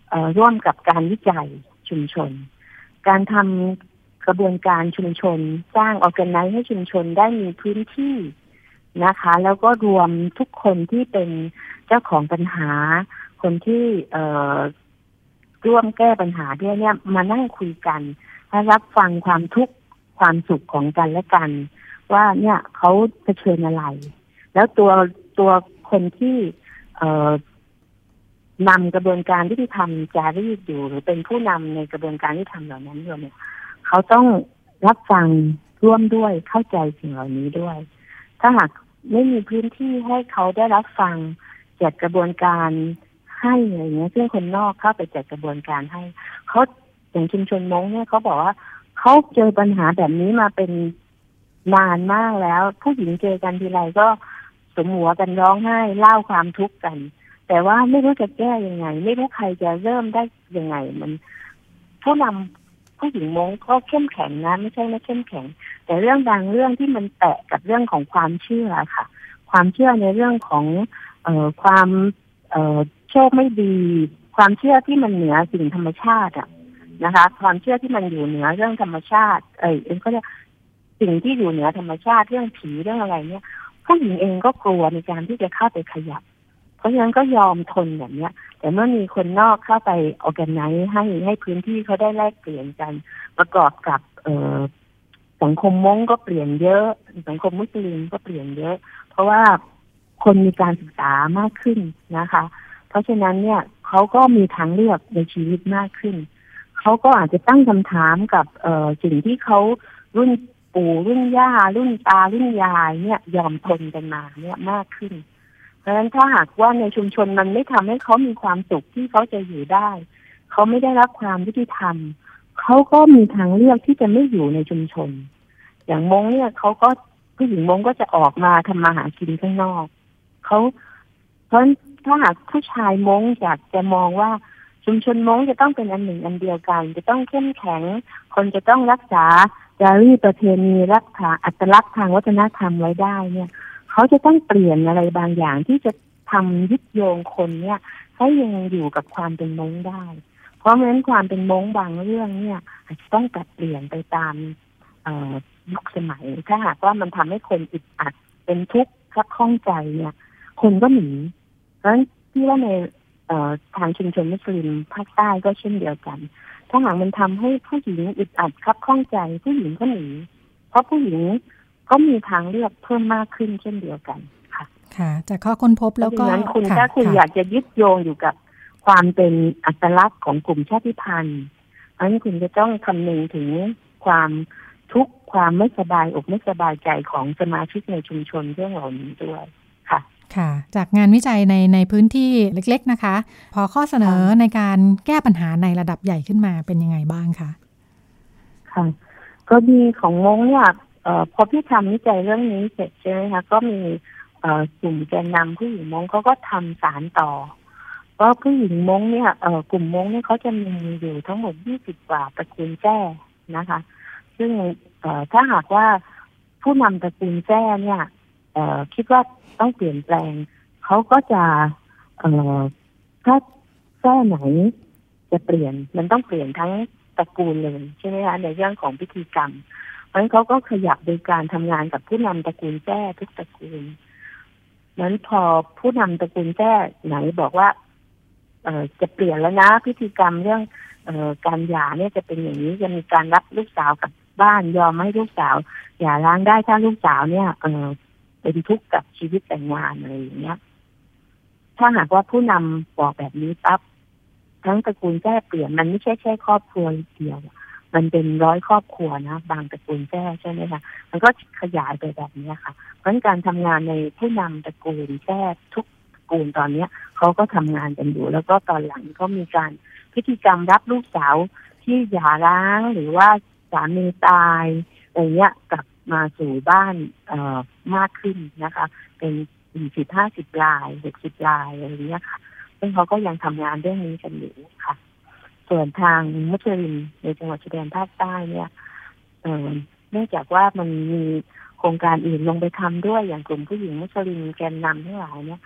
เอ่อร่วมกับการวิจัยชุมชน การทำกระบวนการชุมชน สร้าง organize ให้ชุมชนได้มีพื้นที่นะคะ แล้วก็รวมทุกคนที่เป็นเจ้าของปัญหา คนที่เอ่อ ร่วมแก้ปัญหาด้วยเนี่ยมานั่งคุยกันและรับฟังความทุกข์ความสุขของกันและกัน ว่าเนี่ยเขาเผชิญอะไร แล้วตัวตัวคนที่ เนำกระบวนการที่ทำจารีตอยู่หรือเป็นผู้นำในกระบวนการที่ทำเหล่านั้นอยู่เนี่ยเขาต้องรับฟังร่วมด้วยเข้าใจสิ่งเหล่านี้ด้วย ถ้าหากไม่มีพื้นที่ให้เขาได้รับฟังจัดกระบวนการ ให้อะไรเงี้ยซึ่งคนนอกเข้าไปจัดกระบวนการให้เขาอย่างชุมชนมงเนี่ยเขาบอกว่าเขาเจอปัญหาแบบนี้มาเป็นนานมากแล้ว ผู้หญิงเจอกันทีไรก็สมหัวกันร้องไห้เล่าความทุกข์กัน แต่ว่าไม่รู้จะแก้ยังไง ไม่รู้ใครจะเริ่มได้ยังไง มัน ผู้นำผู้หญิงมงก็เข้มแข็งนะไม่ใช่ไม่เข้มแข็ง แต่เรื่องบางเรื่องที่มันแตะกับเรื่องของความเชื่อค่ะ ความเชื่อในเรื่องของเอ่อความเอ่อ โชคไม่ดี ความเชื่อที่มันเหนือสิ่งธรรมชาติอะนะคะ ความเชื่อที่มันอยู่เหนือเรื่องธรรมชาติ เออเอ็นก็เรียกสิ่งที่อยู่เหนือธรรมชาติเรื่องผีเรื่องอะไรเนี่ยผู้หญิงเองก็กลัวในการที่จะเข้าไปขยับ เพราะฉะนั้นก็ยอมทนแบบเนี้ย แต่เมื่อมีคนนอกเข้าไปออแกไนซ์ให้ให้พื้นที่เขาได้แลกเปลี่ยนกัน ประกอบกับ เออสังคมมงก็เปลี่ยนเยอะ สังคมมุสลิมก็เปลี่ยนเยอะ เพราะว่าคนมีการศึกษามากขึ้นนะคะ เพราะฉะนั้นเนี่ยเขาก็มีทางเลือกในชีวิตมากขึ้น เขาก็อาจจะตั้งคำถามกับเอ่อสิ่งที่เขารุ่นปู่รุ่นย่ารุ่นตารุ่นยายเนี่ยยอมทนกันมาเนี่ยมากขึ้น เพราะฉะนั้นถ้าหากว่าในชุมชนมันไม่ทำให้เขามีความสุขที่เขาจะอยู่ได้ เขาไม่ได้รับความยุติธรรมเขาก็มีทางเลือกที่จะไม่อยู่ในชุมชน อย่างมงเนี่ยเขาก็ผู้หญิงมงก็จะออกมาทำมาหากินข้างนอกเขาเพราะฉะนั้น ถ้าหากผู้ชายมงอยากจะมองว่าชุมชนมงจะต้องเป็นอันหนึ่งอันเดียวกัน จะต้องเข้มแข็ง คนจะต้องรักษาจารีตประเพณีรักษาอัตลักษณ์ทางวัฒนธรรมไว้ได้เนี่ย เขาจะต้องเปลี่ยนอะไรบางอย่างที่จะทำยึดโยงคนเนี่ยให้ยังอยู่กับความเป็นมงได้ เพราะฉะนั้นความเป็นมงบางเรื่องเนี่ย อาจจะต้องปรับเปลี่ยนไปตามยุคสมัย ถ้าหากว่ามันทำให้คนอึดอัดเป็นทุกข์คับข้องใจเนี่ย คนก็หนี เพราะฉะนั้นที่ว่าในเอ่อทางชุมชนมุสลิมภาคใต้ก็เช่นเดียวกัน ถ้าหากมันทำให้ผู้หญิงอึดอัดคับข้องใจผู้หญิงก็หนีเพราะผู้หญิงก็มีทางเลือกเพิ่มมากขึ้นเช่นเดียวกันค่ะ ค่ะ จากข้อค้นพบแล้วเพก็ราะฉะนั้นคุณค่ะถ้าคุณค่ะอยากจะยึดโยงอยู่กับความเป็นอัตลักษณ์ของกลุ่มชาติพันธุ์เพราะฉะนั้นคุณจะต้องคำนึงถึงความทุกข์ความไม่สบายอกไม่สบายใจของสมาชิกในชุมชนเรื่องเหล่านี้ด้วย ค่ะค่ะ จากงานวิจัยในในพื้นที่เล็กๆนะคะ พอข้อเสนอในการแก้ปัญหาในระดับใหญ่ขึ้นมาเป็นยังไงบ้างคะค่ะก็มีของมงเนี่ยเอ่อพอพี่ทำวิจัยเรื่องนี้เสร็จใช่ไหมคะก็มีเอ่อกลุ่มแกนนำผู้หญิงมงเขาก็ทำสารต่อเพราะผู้หญิงมงเนี่ยเอ่อกลุ่มมงเนี่ยเขาจะมีอยู่ทั้งหมดยี่สิบกว่าตระกูลแจ้นะคะ ซึ่งเอ่อถ้าหากว่าผู้นำตระกูลแจ้เนี่ยเอ่อ คิดว่าต้องเปลี่ยนแปลง เขาก็จะเอถ้าแค่ไหนจะเปลี่ยนมันต้องเปลี่ยนทั้งตระกูลเลยใช่ไหมคะในเรื่องของพิธีกรรม เพราะฉะนั้นเขาก็ขยับโดยการทำงานกับผู้นำตระกูลแจ้ทุกตระกูลนั้นพอผู้นำตระกูลแจ้ไหนบอกว่า เออจะเปลี่ยนแล้วนะ พิธีกรรมเรื่องเออการหย่าเนี่ยจะเป็นอย่างนี้จะมีการรับลูกสาวกับบ้านยอมให้ลูกสาวหย่าร้างได้ถ้าลูกสาวเนี่ยเออ เป็นทุกข์กับชีวิตแต่งงานอะไรอย่างเงี้ย ถ้าหากว่าผู้นำบอกแบบนี้ปั๊บทั้งตระกูลแจ้เปลี่ยนมันไม่ใช่แค่ครอบครัวเดียว มันเป็นร้อยครอบครัวนะบางตระกูลแจ้ใช่ไหมคะมันก็ขยายไปแบบนี้ค่ะ เพราะการทำงานในผู้นำตระกูลแจ้ทุกตระกูลตอนเนี้ยเขาก็ทำงานกันอยู่ แล้วก็ตอนหลังก็มีการพิธีกรรมรับลูกสาวที่หย่าร้างหรือว่าสามีตายอะไรเงี้ยกับ มาสู่บ้านมากขึ้นนะคะ เป็นสี่สิบห้าสิบลายหกสิบลายอะไรเงี้ยค่ะ ซึ่งเขาก็ยังทำงานเรื่องนี้กันอยู่ค่ะ ส่วนทางมุสลิมในจังหวัดชายแดนภาคใต้เนี่ยเนื่องจากว่ามันมีโครงการอื่นลงไปทำด้วยอย่างกลุ่มผู้หญิงมุสลิมแกนนำทั้งหลายเนี่ย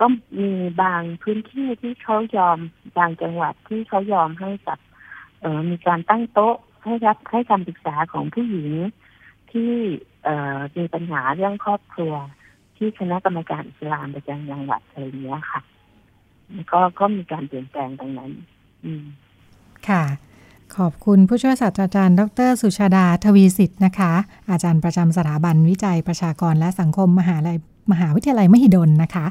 ก็มีบางพื้นที่ที่เขายอมบางจังหวัดที่เขายอมให้กับมีการตั้งโต๊ะให้รับให้คำปรึกษาของผู้หญิง ที่มีปัญหาเรื่องครอบครัวที่คณะกรรมการอิสลามประจำจังหวัดอะไรเงี้ยค่ะ ก็ก็มีการเปลี่ยนแปลงตรงนั้น อืม ค่ะ ขอบคุณผู้ช่วยศาสตราจารย์ ดร สุชาดาทวีสิทธิ์นะคะ อาจารย์ประจำสถาบันวิจัยประชากรและสังคมมหาลัยมหาวิทยาลัยมหิดลนะคะ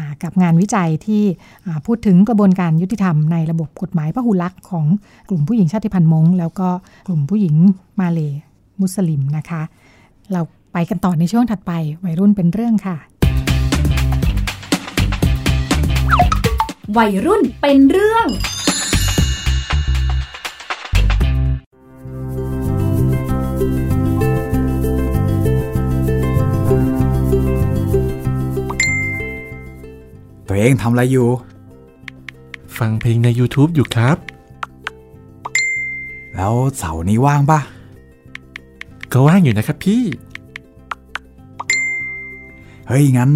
ะกับงานวิจัยที่พูดถึงกระบวนการยุติธรรมในระบบกฎหมายพหุลักษณ์ของกลุ่มผู้หญิงชาติพันธุ์มง แล้วก็กลุ่มผู้หญิงมาเลย มุสลิมนะคะ เราไปกันต่อในช่วงถัดไป วัยรุ่นเป็นเรื่องค่ะ วัยรุ่นเป็นเรื่องตัวเองทำอะไรอยู่ ฟังเพลงใน YouTube อยู่ครับ แล้วเสาร์นี้ว่างปะ ก็ว่างอยู่นะครับพี่ เฮ้ย งั้น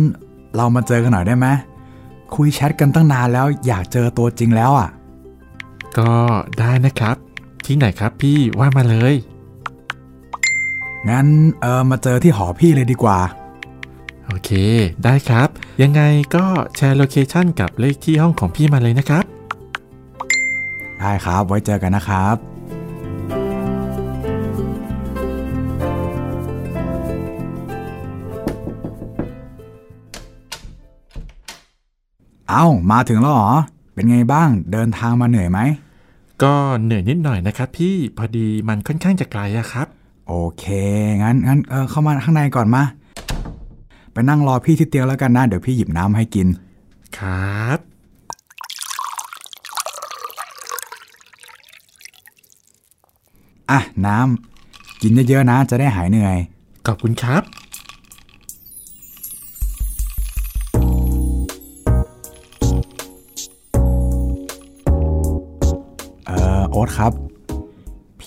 เรามาเจอกันหน่อยได้ไหมคุยแชทกันตั้งนานแล้วอยากเจอตัวจริงแล้วอะ ก็ได้นะครับ ที่ไหนครับพี่ว่ามาเลย งั้นเออมาเจอที่หอพี่เลยดีกว่า โอเค ได้ครับ ยังไงก็แชร์โลเคชันกับเลขที่ห้องของพี่มาเลยนะครับ ได้ครับ ไว้เจอกันนะครับ เอา้ามาถึงแล้วเหรอ เป็นไงบ้างเดินทางมาเหนื่อยไหม ก็เหนื่อยนิดหน่อยนะครับพี่พอดีมันค่อนข้างจะไกลอะครับ โอเค งั้นงั้นเออเข้ามาข้างในก่อนมา ไปนั่งรอพี่ที่เตียงแล้วกันนะ เดี๋ยวพี่หยิบน้ำให้กิน ครับ อะน้ำกินเยอะๆนะ จะได้หายเหนื่อย ขอบคุณครับ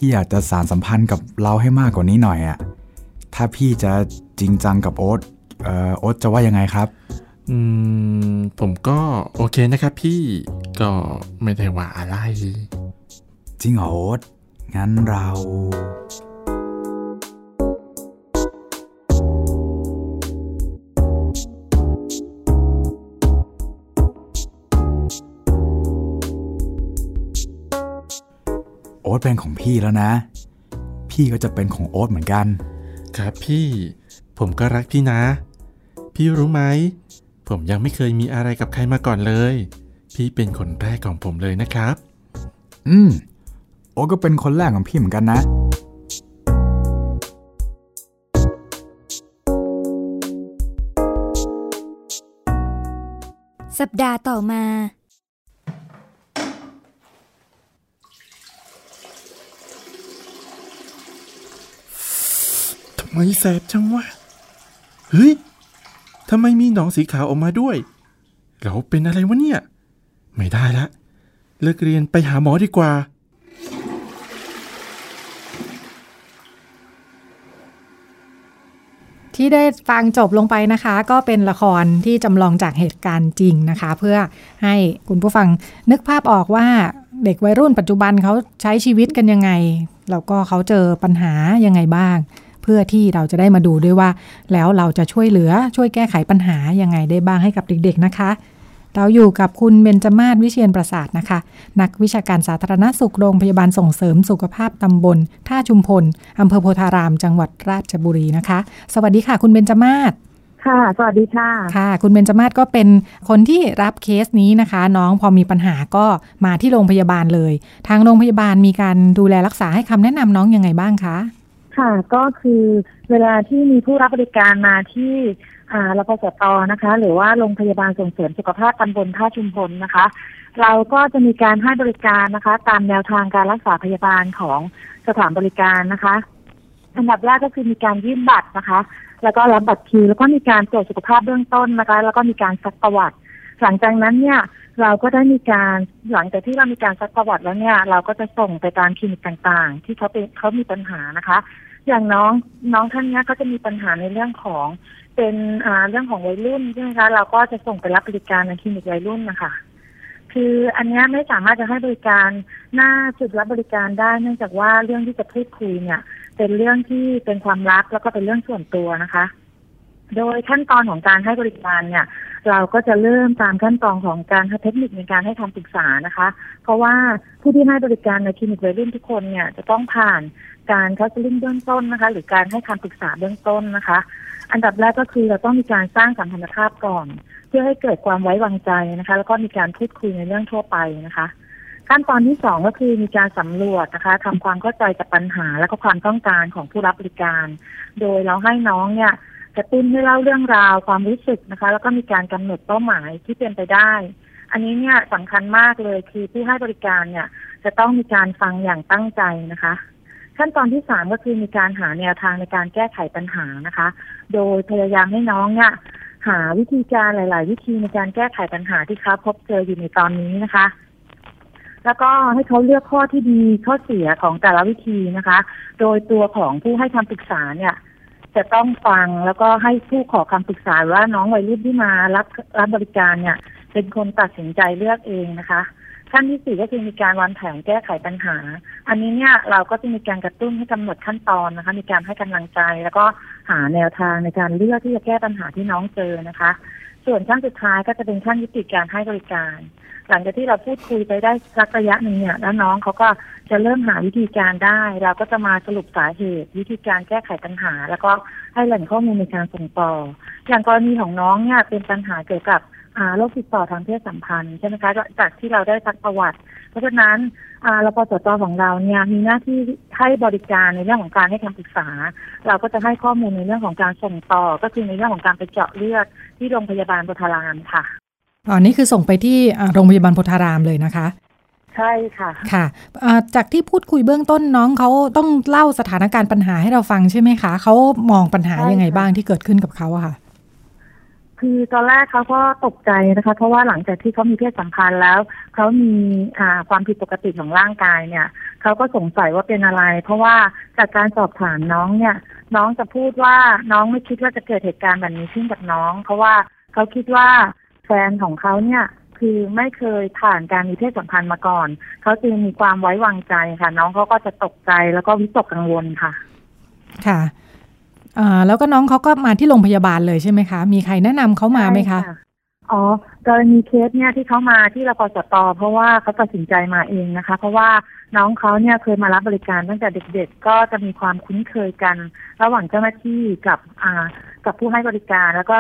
พี่อยากจะสารสัมพันธ์กับเราให้มากกว่านี้หน่อยอะถ้าพี่จะจริงจังกับโอ๊ตเออโอ๊ตจะว่ายังไงครับ อืม ผมก็โอเคนะครับพี่ก็ไม่ได้ว่าอะไร จริงเหรอโอ๊ตงั้นเรา อ๊ตเป็นของพี่แล้วนะ พี่ก็จะเป็นของโอ๊ตเหมือนกัน ครับพี่ ผมก็รักพี่นะ พี่รู้ไหม ผมยังไม่เคยมีอะไรกับใครมาก่อนเลย พี่เป็นคนแรกของผมเลยนะครับ อืม โอ๊ตก็เป็นคนแรกของพี่เหมือนกันนะสัปดาห์ต่อมา ไมแสบจังวะ เฮ้ย ทำไมมีหนองสีขาวออกมาด้วย เราเป็นอะไรวะเนี่ย ไม่ได้ละ เลิกเรียนไปหาหมอดีกว่า ที่ได้ฟังจบลงไปนะคะ ก็เป็นละครที่จำลองจากเหตุการณ์จริงนะคะ เพื่อให้คุณผู้ฟังนึกภาพออกว่าเด็กวัยรุ่นปัจจุบันเขาใช้ชีวิตกันยังไง แล้วก็เขาเจอปัญหายังไงบ้าง พื่อที่เราจะได้มาดูด้วยว่า แล้วเราจะช่วยเหลือช่วยแก้ไขปัญหายังไงได้บ้างให้กับเด็กๆนะคะ เราอยู่กับคุณเบญจมาศวิเชียนประสาทนะคะ นักวิชาการสาธารณสุขโรงพยาบาลส่งเสริมสุขภาพตำบล ท่าชุมพลอำเภอโพธาราม จังหวัดราชบุรีนะคะ สวัสดีค่ะ คุณเบญจมาศค่ะ สวัสดีค่ะ ค่ะ คุณเบญจมาศก็เป็นคนที่รับเคสนี้นะคะ น้องพอมีปัญหาก็มาที่โรงพยาบาลเลย ทางโรงพยาบาลมีการดูแลรักษาให้คำแนะนำน้องยังไงบ้างคะ ค่ะก็คือเวลาที่มีผู้รับบริการมาที่อ่ารพสตนะคะ หรือว่าโรงพยาบาลส่งเสริมสุขภาพตำบลท่าชุมพลนะคะ เราก็จะมีการให้บริการนะคะ ตามแนวทางการรักษาพยาบาลของสถานบริการนะคะอันดับแรกก็คือมีการยื่นบัตรนะคะ แล้วก็รับบัตรคิวแล้วก็มีการตรวจสุขภาพเบื้องต้นนะคะ แล้วก็มีการซักประวัติ หลังจากนั้นเนี่ยเราก็ได้มีการหลังจากที่เรามีการซักประวัติแล้วเนี่ย เราก็จะส่งไปตามคลินิกต่างๆ ที่เขาเป็นเขามีปัญหานะคะ อย่างน้องน้องท่านนี้ก็จะมีปัญหาในเรื่องของเป็นอ่าเรื่องของวัยรุ่นใช่ไหมคะเราก็จะส่งไปรับบริการในคลินิกวัยรุ่นนะคะคืออันนี้ไม่สามารถจะให้บริการหน้าจุดรับบริการได้เนื่องจากว่าเรื่องที่จะพูดคุยเนี่ย เป็นเรื่องที่เป็นความลับแล้วก็เป็นเรื่องส่วนตัวนะคะ โดยขั้นตอนของการให้บริการเนี่ย เราก็จะเริ่มตามขั้นตอนของการเทคนิคในการให้คำปรึกษานะคะ เพราะว่าผู้ที่ให้บริการในคลินิกวัยรุ่นทุกคนเนี่ยจะต้องผ่าน การคัสลิงเบื้องต้นนะคะ หรือการให้คำปรึกษาเบื้องต้นนะคะ อันดับแรกก็คือเราต้องมีการสร้างสัมพันธภาพก่อน เพื่อให้เกิดความไว้วางใจนะคะ แล้วก็มีการพูดคุยในเรื่องทั่วไปนะคะ ขั้นตอนที่สองก็คือมีการสำรวจนะคะทำความเข้าใจกับปัญหา และก็ความต้องการของผู้รับบริการ โดยเราให้น้องเนี่ยกระตุ้นให้เล่าเรื่องราวความรู้สึกนะคะ แล้วก็มีการกำหนดเป้าหมายที่เป็นไปได้ อันนี้เนี่ยสำคัญมากเลยคือผู้ให้บริการเนี่ย จะต้องมีการฟังอย่างตั้งใจนะคะ ขั้นตอนที่สามก็คือมีการหาแนวทางในการแก้ไขปัญหานะคะ โดยพยายามให้น้องเนี่ยหาวิธีการหลาย ๆ วิธีในการแก้ไขปัญหาที่เขาพบเจออยู่ในตอนนี้นะคะ แล้วก็ให้เขาเลือกข้อที่ดีข้อเสียของแต่ละวิธีนะคะ โดยตัวของผู้ให้คำปรึกษาเนี่ย จะต้องฟังแล้วก็ให้ผู้ขอคำปรึกษาว่าน้องวัยรุ่นที่มารับรับบริการเนี่ย เป็นคนตัดสินใจเลือกเองนะคะ ขั้นที่สี่ก็คือมีการวางแผนแก้ไขปัญหา อันนี้เนี่ยเราก็จะมีการกระตุ้นให้กำหนดขั้นตอนนะคะ มีการให้กำลังใจ แล้วก็หาแนวทางในการเลือกที่จะแก้ปัญหาที่น้องเจอนะคะ ส่วนขั้นสุดท้ายก็จะเป็นขั้นยุติการให้บริการ หลังจากที่เราพูดคุยไปได้สักระยะหนึ่งเนี่ยแล้วน้องเขาก็จะเริ่มหาวิธีการได้ เราก็จะมาสรุปสาเหตุ วิธีการแก้ไขปัญหา แล้วก็ให้แหล่งข้อมูลในการส่งต่อ อย่างกรณีของน้องเนี่ยเป็นปัญหาเกี่ยวกับ โรคติดต่อทางเพศสัมพันธ์ใช่ไหมคะจากที่เราได้ซักประวัติ เพราะฉะนั้นอ่ารพสตของเราเนี่ยมีหน้าที่ให้บริการในเรื่องของการให้คำปรึกษา เราก็จะให้ข้อมูลในเรื่องของการส่งต่อ ก็คือในเรื่องของการไปเจาะเลือดที่โรงพยาบาลบุทารามค่ะอ๋อนี่คือส่งไปที่อ่าโรงพยาบาลโพธารามเลยนะคะ ใช่ค่ะค่ะอ่าจากที่พูดคุยเบื้องต้นน้องเขาต้องเล่าสถานการณ์ปัญหาให้เราฟังใช่ไหมคะเขามองปัญหาใช่ยังไงค่ะบ้างที่เกิดขึ้นกับเขาอะค่ะ คือตอนแรกเขาก็ตกใจนะคะ เพราะว่าหลังจากที่เขามีเพศสัมพันธ์แล้วเขามีอ่าความผิดปกติของร่างกายเนี่ยเขาก็สงสัยว่าเป็นอะไร เพราะว่าจากการสอบถามน้องเนี่ย น้องจะพูดว่าน้องไม่คิดว่าจะเกิดเหตุการณ์แบบนี้ขึ้นกับน้อง เพราะว่าเขาคิดว่าแฟนของเขาเนี่ยคือไม่เคยผ่านการมีเพศสัมพันธ์มาก่อน เขาจึงมีความไว้วางใจค่ะ น้องเขาก็จะตกใจแล้วก็วิตกกังวลค่ะ ค่ะ อ่าแล้วก็น้องเขาก็มาที่โรงพยาบาลเลยใช่ไหมคะ มีใครแนะนำเขามาไหมคะอ๋อกรณีเคสเนี่ยที่เขามาที่รพสตเพราะว่าเขาตัดสินใจมาเองนะคะ เพราะว่าน้องเขาเนี่ยเคยมารับบริการตั้งแต่เด็กๆ ก็จะมีความคุ้นเคยกัน ระหว่างเจ้าหน้าที่กับอ่ากับผู้ให้บริการแล้วก็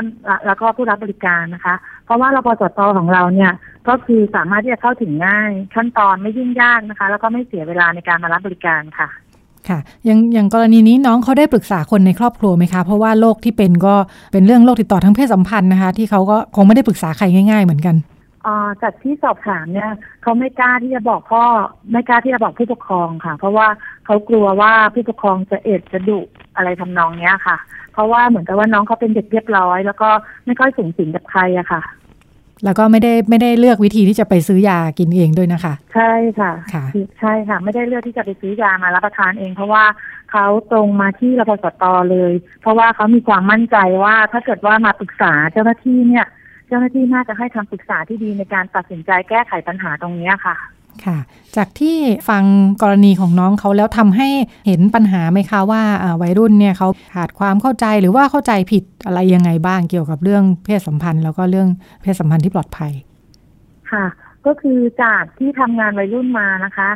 แล้วก็ผู้รับบริการนะคะ เพราะว่ารพสตของเราเนี่ยก็คือสามารถที่จะเข้าถึงง่ายขั้นตอนไม่ยุ่งยากนะคะ แล้วก็ไม่เสียเวลาในการมารับบริการค่ะ ค่ะอย่างอย่างกรณีนี้น้องเขาได้ปรึกษาคนในครอบครัวไหมคะ เพราะว่าโรคที่เป็นก็เป็นเรื่องโรคติดต่อทางเพศสัมพันธ์นะคะ ที่เขาก็คงไม่ได้ปรึกษาใครง่าย ๆ เหมือนกันจากที่สอบถามเนี่ยเขาไม่กล้าที่จะบอกพ่อไม่กล้าที่จะบอกผู้ปกครองค่ะ เพราะว่าเขากลัวว่าผู้ปกครองจะเอ็ดจะดุอะไรทำนองเนี้ยค่ะ เพราะว่าเหมือนกับว่าน้องเขาเป็นเด็กเรียบร้อย แล้วก็ไม่ค่อยสูงสิงกับใครอะค่ะ แล้วก็ไม่ได้ไม่ได้เลือกวิธีที่จะไปซื้อยากินเองด้วยนะคะ ใช่ค่ะค่ะ ใช่ค่ะ ไม่ได้เลือกที่จะไปซื้อยามารับประทานเอง เพราะว่าเขาตรงมาที่รพสตเลย เพราะว่าเขามีความมั่นใจว่าถ้าเกิดว่ามาปรึกษาเจ้าหน้าที่เนี่ย เจ้าหน้าที่น่าจะให้คำปรึกษาที่ดีในการตัดสินใจแก้ไขปัญหาตรงเนี้ยค่ะ ค่ะ จากที่ฟังกรณีของน้องเขาแล้วทำให้เห็นปัญหาไหมคะว่าวัยรุ่นเนี่ยเขาขาดความเข้าใจหรือว่าเข้าใจผิดอะไรยังไงบ้างเกี่ยวกับเรื่องเพศสัมพันธ์ แล้วก็เรื่องเพศสัมพันธ์ที่ปลอดภัย ค่ะ ก็คือจากที่ทำงานวัยรุ่นมานะคะ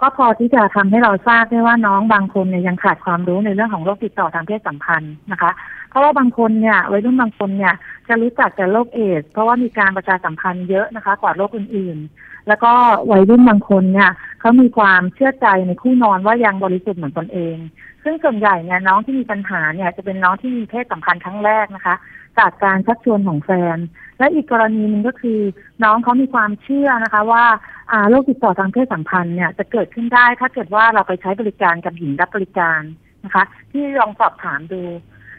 ก็พอที่จะทำให้เราทราบได้ว่าน้องบางคนเนี่ยยังขาดความรู้ในเรื่องของโรคติดต่อทางเพศสัมพันธ์นะคะ เพราะว่าบางคนเนี่ยวัยรุ่นบางคนเนี่ยจะรู้จักแต่โรคเอดส์เพราะว่ามีการประชาสัมพันธ์เยอะนะคะ กว่าโรคอื่นๆ แล้วก็วัยรุ่นบางคนเนี่ยเขามีความเชื่อใจในคู่นอนว่ายังบริสุทธิ์เหมือนตนเอง ซึ่งส่วนใหญ่เนี่ยน้องที่มีปัญหาเนี่ยจะเป็นน้องที่มีเพศสัมพันธ์ครั้งแรกนะคะ จากการชักชวนของแฟน และอีกกรณีหนึ่งก็คือ น้องเขามีความเชื่อนะคะ ว่าโรคติดต่อทางเพศสัมพันธ์เนี่ยจะเกิดขึ้นได้ ถ้าเกิดว่าเราไปใช้บริการกับหญิงรับบริการนะคะ ที่ลองสอบถามดู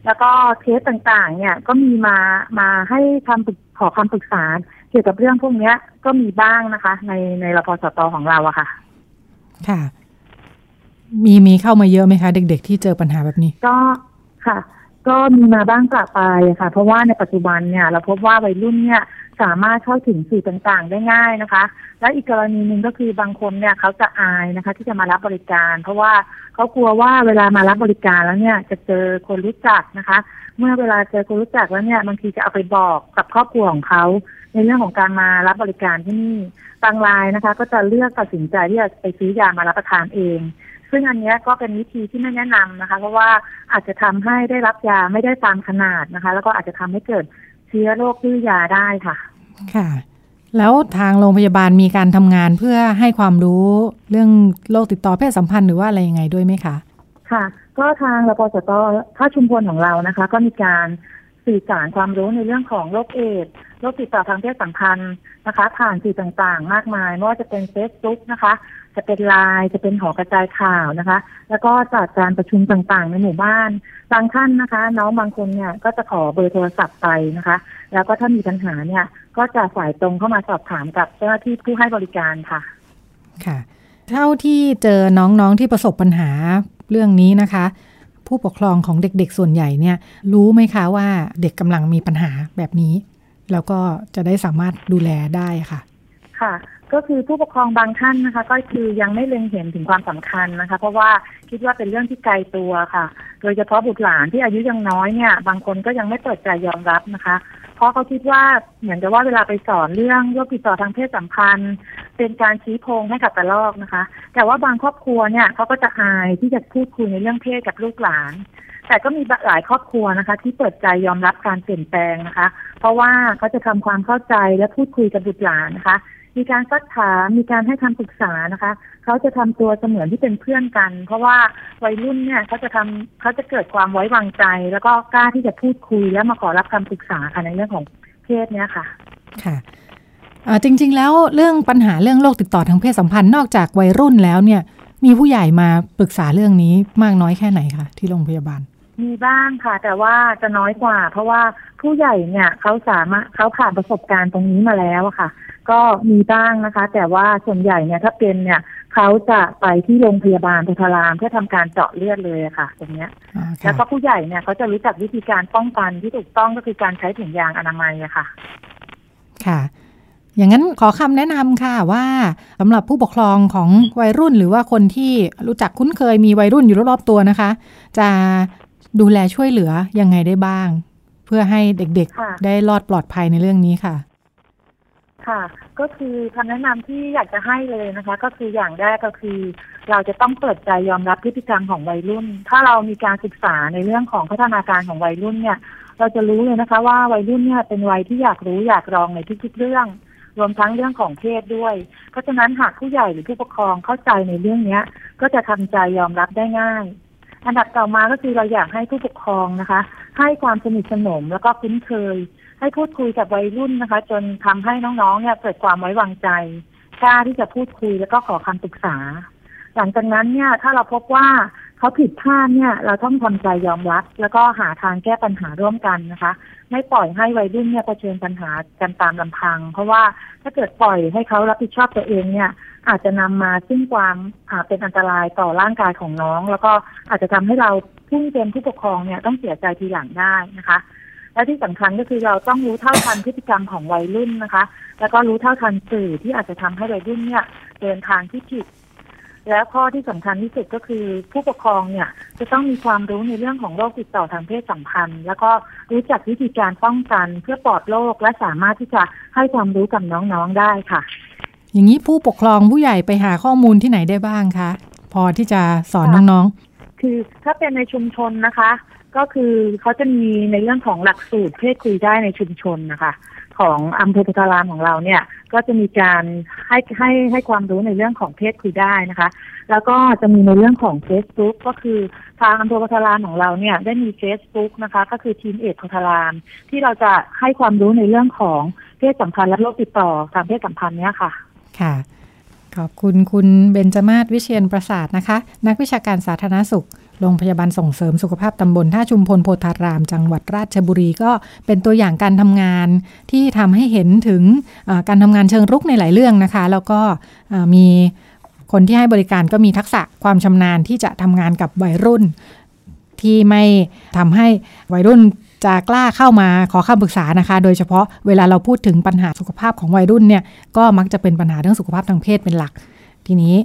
แล้วก็เคสต่างๆ เนี่ยก็มีมามาให้คำปรึกขอคำปรึกษาเกี่ยวกับเรื่องพวกเนี้ย ก็มีบ้างนะคะ ในในรพสตของเราอะค่ะ ค่ะ มีมีเข้ามาเยอะไหมคะ เด็ก ๆ ที่เจอปัญหาแบบนี้ ก็ค่ะ ก็มีมาบ้างปะปายค่ะ เพราะว่าในปัจจุบันเนี่ย เราพบว่าวัยรุ่นเนี่ยสามารถเข้าถึงสื่อต่างๆ ได้ง่ายนะคะ และอีกกรณีหนึ่งก็คือบางคนเนี่ยเขาจะอายนะคะ ที่จะมารับบริการ เพราะว่าเขากลัวว่าเวลามารับบริการแล้วเนี่ย จะเจอคนรู้จักนะคะ เมื่อเวลาเจอคนรู้จักแล้วเนี่ยบางทีจะเอาไปบอกกับครอบครัวของเขาในเรื่องของการมารับบริการที่นี่บางรายนะคะ ก็จะเลือกตัดสินใจที่จะไปซื้อยามารับประทานเอง ซึ่งอันเนี้ยก็เป็นวิธีที่ไม่แนะนำนะคะ เพราะว่าอาจจะทำให้ได้รับยาไม่ได้ตามขนาดนะคะ แล้วก็อาจจะทำให้เกิดเชื้อโรคดื้อยาได้ค่ะ ค่ะ แล้วทางโรงพยาบาลมีการทำงานเพื่อให้ความรู้เรื่องโรคติดต่อเพศสัมพันธ์หรือว่าอะไรยังไงด้วยไหมคะค่ะ ก็ทางรปสตท่าชุมพลของเรานะคะ ก็มีการสื่อสารความรู้ในเรื่องของโรคเอดส์โรคติดต่อทางเพศสัมพันธ์นะคะ ผ่านสื่อต่างๆ มากมายไม่ว่าจะเป็นเฟซบุ๊กนะคะ จะเป็นไลน์จะเป็นหอกระจายข่าวนะคะ แล้วก็จัดการประชุมต่างๆ ในหมู่บ้านบางท่านนะคะ น้องบางคนเนี่ยก็จะขอเบอร์โทรศัพท์ไปนะคะ แล้วก็ถ้ามีปัญหาเนี่ย ก็จะสายตรงเข้ามาสอบถามกับเจ้าหน้าที่ผู้ให้บริการค่ะ ค่ะ เท่าที่เจอน้องๆที่ประสบปัญหา เรื่องนี้นะคะ ผู้ปกครองของเด็กๆ ส่วนใหญ่เนี่ยรู้ไหมคะว่าเด็กกำลังมีปัญหาแบบนี้ แล้วก็จะได้สามารถดูแลได้ค่ะ ค่ะ ก็คือผู้ปกครองบางท่านนะคะ ก็คือยังไม่เล็งเห็นถึงความสำคัญนะคะ เพราะว่าคิดว่าเป็นเรื่องที่ไกลตัวค่ะ โดยเฉพาะบุตรหลานที่อายุยังน้อยเนี่ย บางคนก็ยังไม่เปิดใจยอมรับนะคะ เพราะเขาคิดว่าเหมือนกับว่าเวลาไปสอนเรื่องโรคติดต่อทางเพศสัมพันธ์ เป็นการชี้โพงให้กับกระลอกนะคะ แต่ว่าบางครอบครัวเนี่ยเขาก็จะอายที่จะพูดคุยในเรื่องเพศกับลูกหลาน แต่ก็มีหลายครอบครัวนะคะ ที่เปิดใจยอมรับการเปลี่ยนแปลงนะคะ เพราะว่าเขาจะทำความเข้าใจและพูดคุยกับบุตรหลานนะคะ มีการซักถามมีการให้คำปรึกษานะคะเขาจะทำตัวเสมือนที่เป็นเพื่อนกัน เพราะว่าวัยรุ่นเนี่ยเขาจะทำเขาจะเกิดความไว้วางใจ แล้วก็กล้าที่จะพูดคุยและมาขอรับคำปรึกษาค่ะในเรื่องของเพศเนี่ยค่ะ ค่ะเอ่อจริง ๆ แล้วเรื่องปัญหาเรื่องโรคติดต่อทางเพศสัมพันธ์นอกจากวัยรุ่นแล้วเนี่ย มีผู้ใหญ่มาปรึกษาเรื่องนี้มากน้อยแค่ไหนคะที่โรงพยาบาล มีบ้างค่ะ แต่ว่าจะน้อยกว่า เพราะว่าผู้ใหญ่เนี่ยเขาสามารถเขาผ่านประสบการณ์ตรงนี้มาแล้วอะค่ะ ก็มีบ้างนะคะ แต่ว่าส่วนใหญ่เนี่ยถ้าเป็นเนี่ยเขาจะไปที่โรงพยาบาลพุทธารามเพื่อทำการเจาะเลือดเลยอะค่ะตรงเนี้ยอ่าแล้ค่ะวก็ผู้ใหญ่เนี่ยเขาจะรู้จักวิธีการป้องกันที่ถูกต้องก็คือการใช้ถุงยางอนามัยอะค่ะ ค่ะ อย่างนั้นขอคำแนะนำค่ะว่าสำหรับผู้ปกครองของวัยรุ่นหรือว่าคนที่รู้จักคุ้นเคยมีวัยรุ่นอยู่รอบๆตัวนะคะ จะดูแลช่วยเหลือยังไงได้บ้าง เพื่อให้เด็กค่ะๆได้รอดปลอดภัยในเรื่องนี้ค่ะ ค่ะก็คือคำแนะนำที่อยากจะให้เลยนะคะ ก็คืออย่างแรกก็คือ เราจะต้องเปิดใจยอมรับพฤติกรรมของวัยรุ่น ถ้าเรามีการศึกษาในเรื่องของพัฒนาการของวัยรุ่นเนี่ย เราจะรู้เลยนะคะ ว่าวัยรุ่นเนี่ยเป็นวัยที่อยากรู้อยากลองในทุกๆเรื่อง รวมทั้งเรื่องของเพศด้วย เพราะฉะนั้นหากผู้ใหญ่หรือผู้ปกครองเข้าใจในเรื่องเนี้ย ก็จะทำใจยอมรับได้ง่ายอันดับต่อมาก็คือเราอยากให้ผู้ปกครองนะคะ ให้ความสนิทสนมแล้วก็คุ้นเคย ให้พูดคุยกับวัยรุ่นนะคะ จนทำให้น้องๆเนี่ยเกิดความไว้วางใจกล้าที่จะพูดคุยแล้วก็ขอคำปรึกษา หลังจากนั้นเนี่ยถ้าเราพบว่าเขาผิดพลาดเนี่ย เราต้องทำใจยอมรับ แล้วก็หาทางแก้ปัญหาร่วมกันนะคะ ไม่ปล่อยให้วัยรุ่นเนี่ยเผชิญปัญหากันตามลำพัง เพราะว่าถ้าเกิดปล่อยให้เขารับผิดชอบตัวเองเนี่ย อาจจะนำมาซึ่งความเป็นอันตรายต่อร่างกายของน้อง แล้วก็อาจจะทำให้เราผู้เป็นผู้ปกครองเนี่ยต้องเสียใจทีหลังได้นะคะ และที่สำคัญก็คือเราต้องรู้เท่าทันพฤติกรรมของวัยรุ่นนะคะ แล้วก็รู้เท่าทันสื่อที่อาจจะทำให้วัยรุ่นเนี่ยเดินทางที่ผิด และข้อที่สำคัญที่สุดก็คือผู้ปกครองเนี่ยจะต้องมีความรู้ในเรื่องของโรคติดต่อทางเพศสัมพันธ์ แล้วก็รู้จักวิธีการป้องกันเพื่อปลอดโรคและสามารถที่จะให้ความรู้กับน้องๆได้ค่ะ อย่างนี้ผู้ปกครองผู้ใหญ่ไปหาข้อมูลที่ไหนได้บ้างคะพอที่จะสอนน้องๆคือถ้าเป็นในชุมชนนะคะ ก็คือเขาจะมีในเรื่องของหลักสูตรเพศคุยได้ในชุมชนนะคะ ของอำเภอพุทธารามของเราเนี่ย ก็จะมีการให้ให้ให้ความรู้ในเรื่องของเพศคุยได้นะคะ แล้วก็จะมีในเรื่องของ Facebook ก็คือทางอำเภอพุทธารามของเราเนี่ยได้มี Facebook นะคะ ก็คือทีมเอกพุทธาราม ที่เราจะให้ความรู้ในเรื่องของเพศสัมพันธ์และโรคติดต่อทางเพศสัมพันธ์เนี่ยค่ะ ค่ะ ขอบคุณคุณเบญจมาศวิเชียนประสาทนะคะ นักวิชาการสาธารณสุข โรงพยาบาลส่งเสริมสุขภาพตำบลท่าชุมพลโพธาราม จังหวัดราชบุรีก็เป็นตัวอย่างการทำงานที่ทำให้เห็นถึงการทำงานเชิงรุกในหลายเรื่องนะคะ แล้วก็มีคนที่ให้บริการก็มีทักษะความชำนาญที่จะทำงานกับวัยรุ่นที่ไม่ทำให้วัยรุ่น จะกล้าเข้ามาขอคำปรึกษานะคะ โดยเฉพาะเวลาเราพูดถึงปัญหาสุขภาพของวัยรุ่นเนี่ยก็มักจะเป็นปัญหาเรื่องสุขภาพทางเพศเป็นหลัก ทีนี้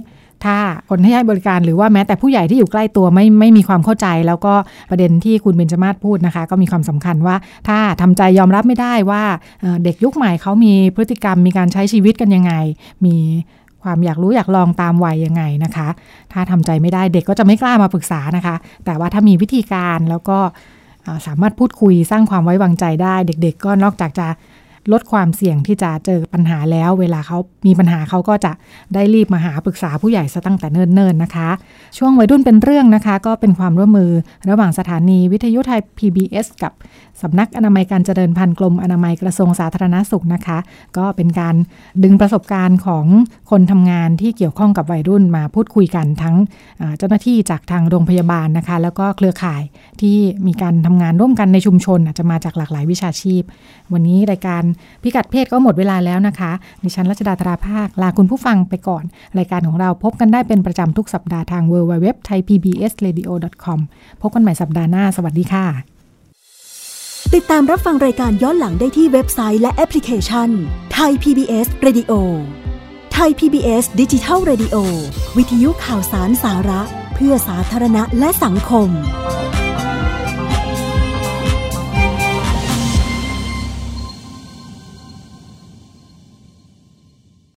ถ้าคนให้บริการหรือว่าแม้แต่ผู้ใหญ่ที่อยู่ใกล้ตัวไม่ไม่มีความเข้าใจ แล้วก็ประเด็นที่คุณเบญจมาศพูดนะคะ ก็มีความสำคัญว่า ถ้าทำใจยอมรับไม่ได้ว่าเด็กยุคใหม่เขามีพฤติกรรมมีการใช้ชีวิตกันยังไง มีความอยากรู้อยากลองตามวัยยังไงนะคะ ถ้าทำใจไม่ได้เด็กก็จะไม่กล้ามาปรึกษานะคะ แต่ว่าถ้ามีวิธีการแล้วก็ สามารถพูดคุยสร้างความไว้วางใจได้ เด็ก ๆ ก็นอกจากจะ ลดความเสี่ยงที่จะเจอปัญหาแล้ว เวลาเขามีปัญหาเขาก็จะได้รีบมาหาปรึกษาผู้ใหญ่ซะตั้งแต่เนิ่นๆนะคะ ช่วงวัยรุ่นเป็นเรื่องนะคะ ก็เป็นความร่วมมือระหว่างสถานีวิทยุไทย PBS กับสำนักอนามัยการเจริญพันธุ์กรมอนามัยกระทรวงสาธารณาสุขนะคะ ก็เป็นการดึงประสบการณ์ของคนทำงานที่เกี่ยวข้องกับวัยรุ่นมาพูดคุยกันทั้งเจ้าหน้าที่จากทางโรงพยาบาลนะคะ แล้วก็เครือข่ายที่มีการทำงานร่วมกันในชุมชนอาจจะมาจากหลากหลายวิชาชีพวันนี้รายการพิกัดเพศก็หมดเวลาแล้วนะคะ ดิฉันรัชดาตราภาค ลาคุณผู้ฟังไปก่อน รายการของเราพบกันได้เป็นประจำทุกสัปดาห์ทาง w w w t h a i p b s r a d i o c o m พบกันใหม่สัปดาห์หน้า สวัสดีค่ะ ติดตามรับฟังรายการย้อนหลังได้ที่เว็บไซต์และแอปพลิเคชันไทย PBS Radio ไทย PBS ดิจิทัล Radio วิทยุข่าวสารสาระ เพื่อสาธารณะและสังคม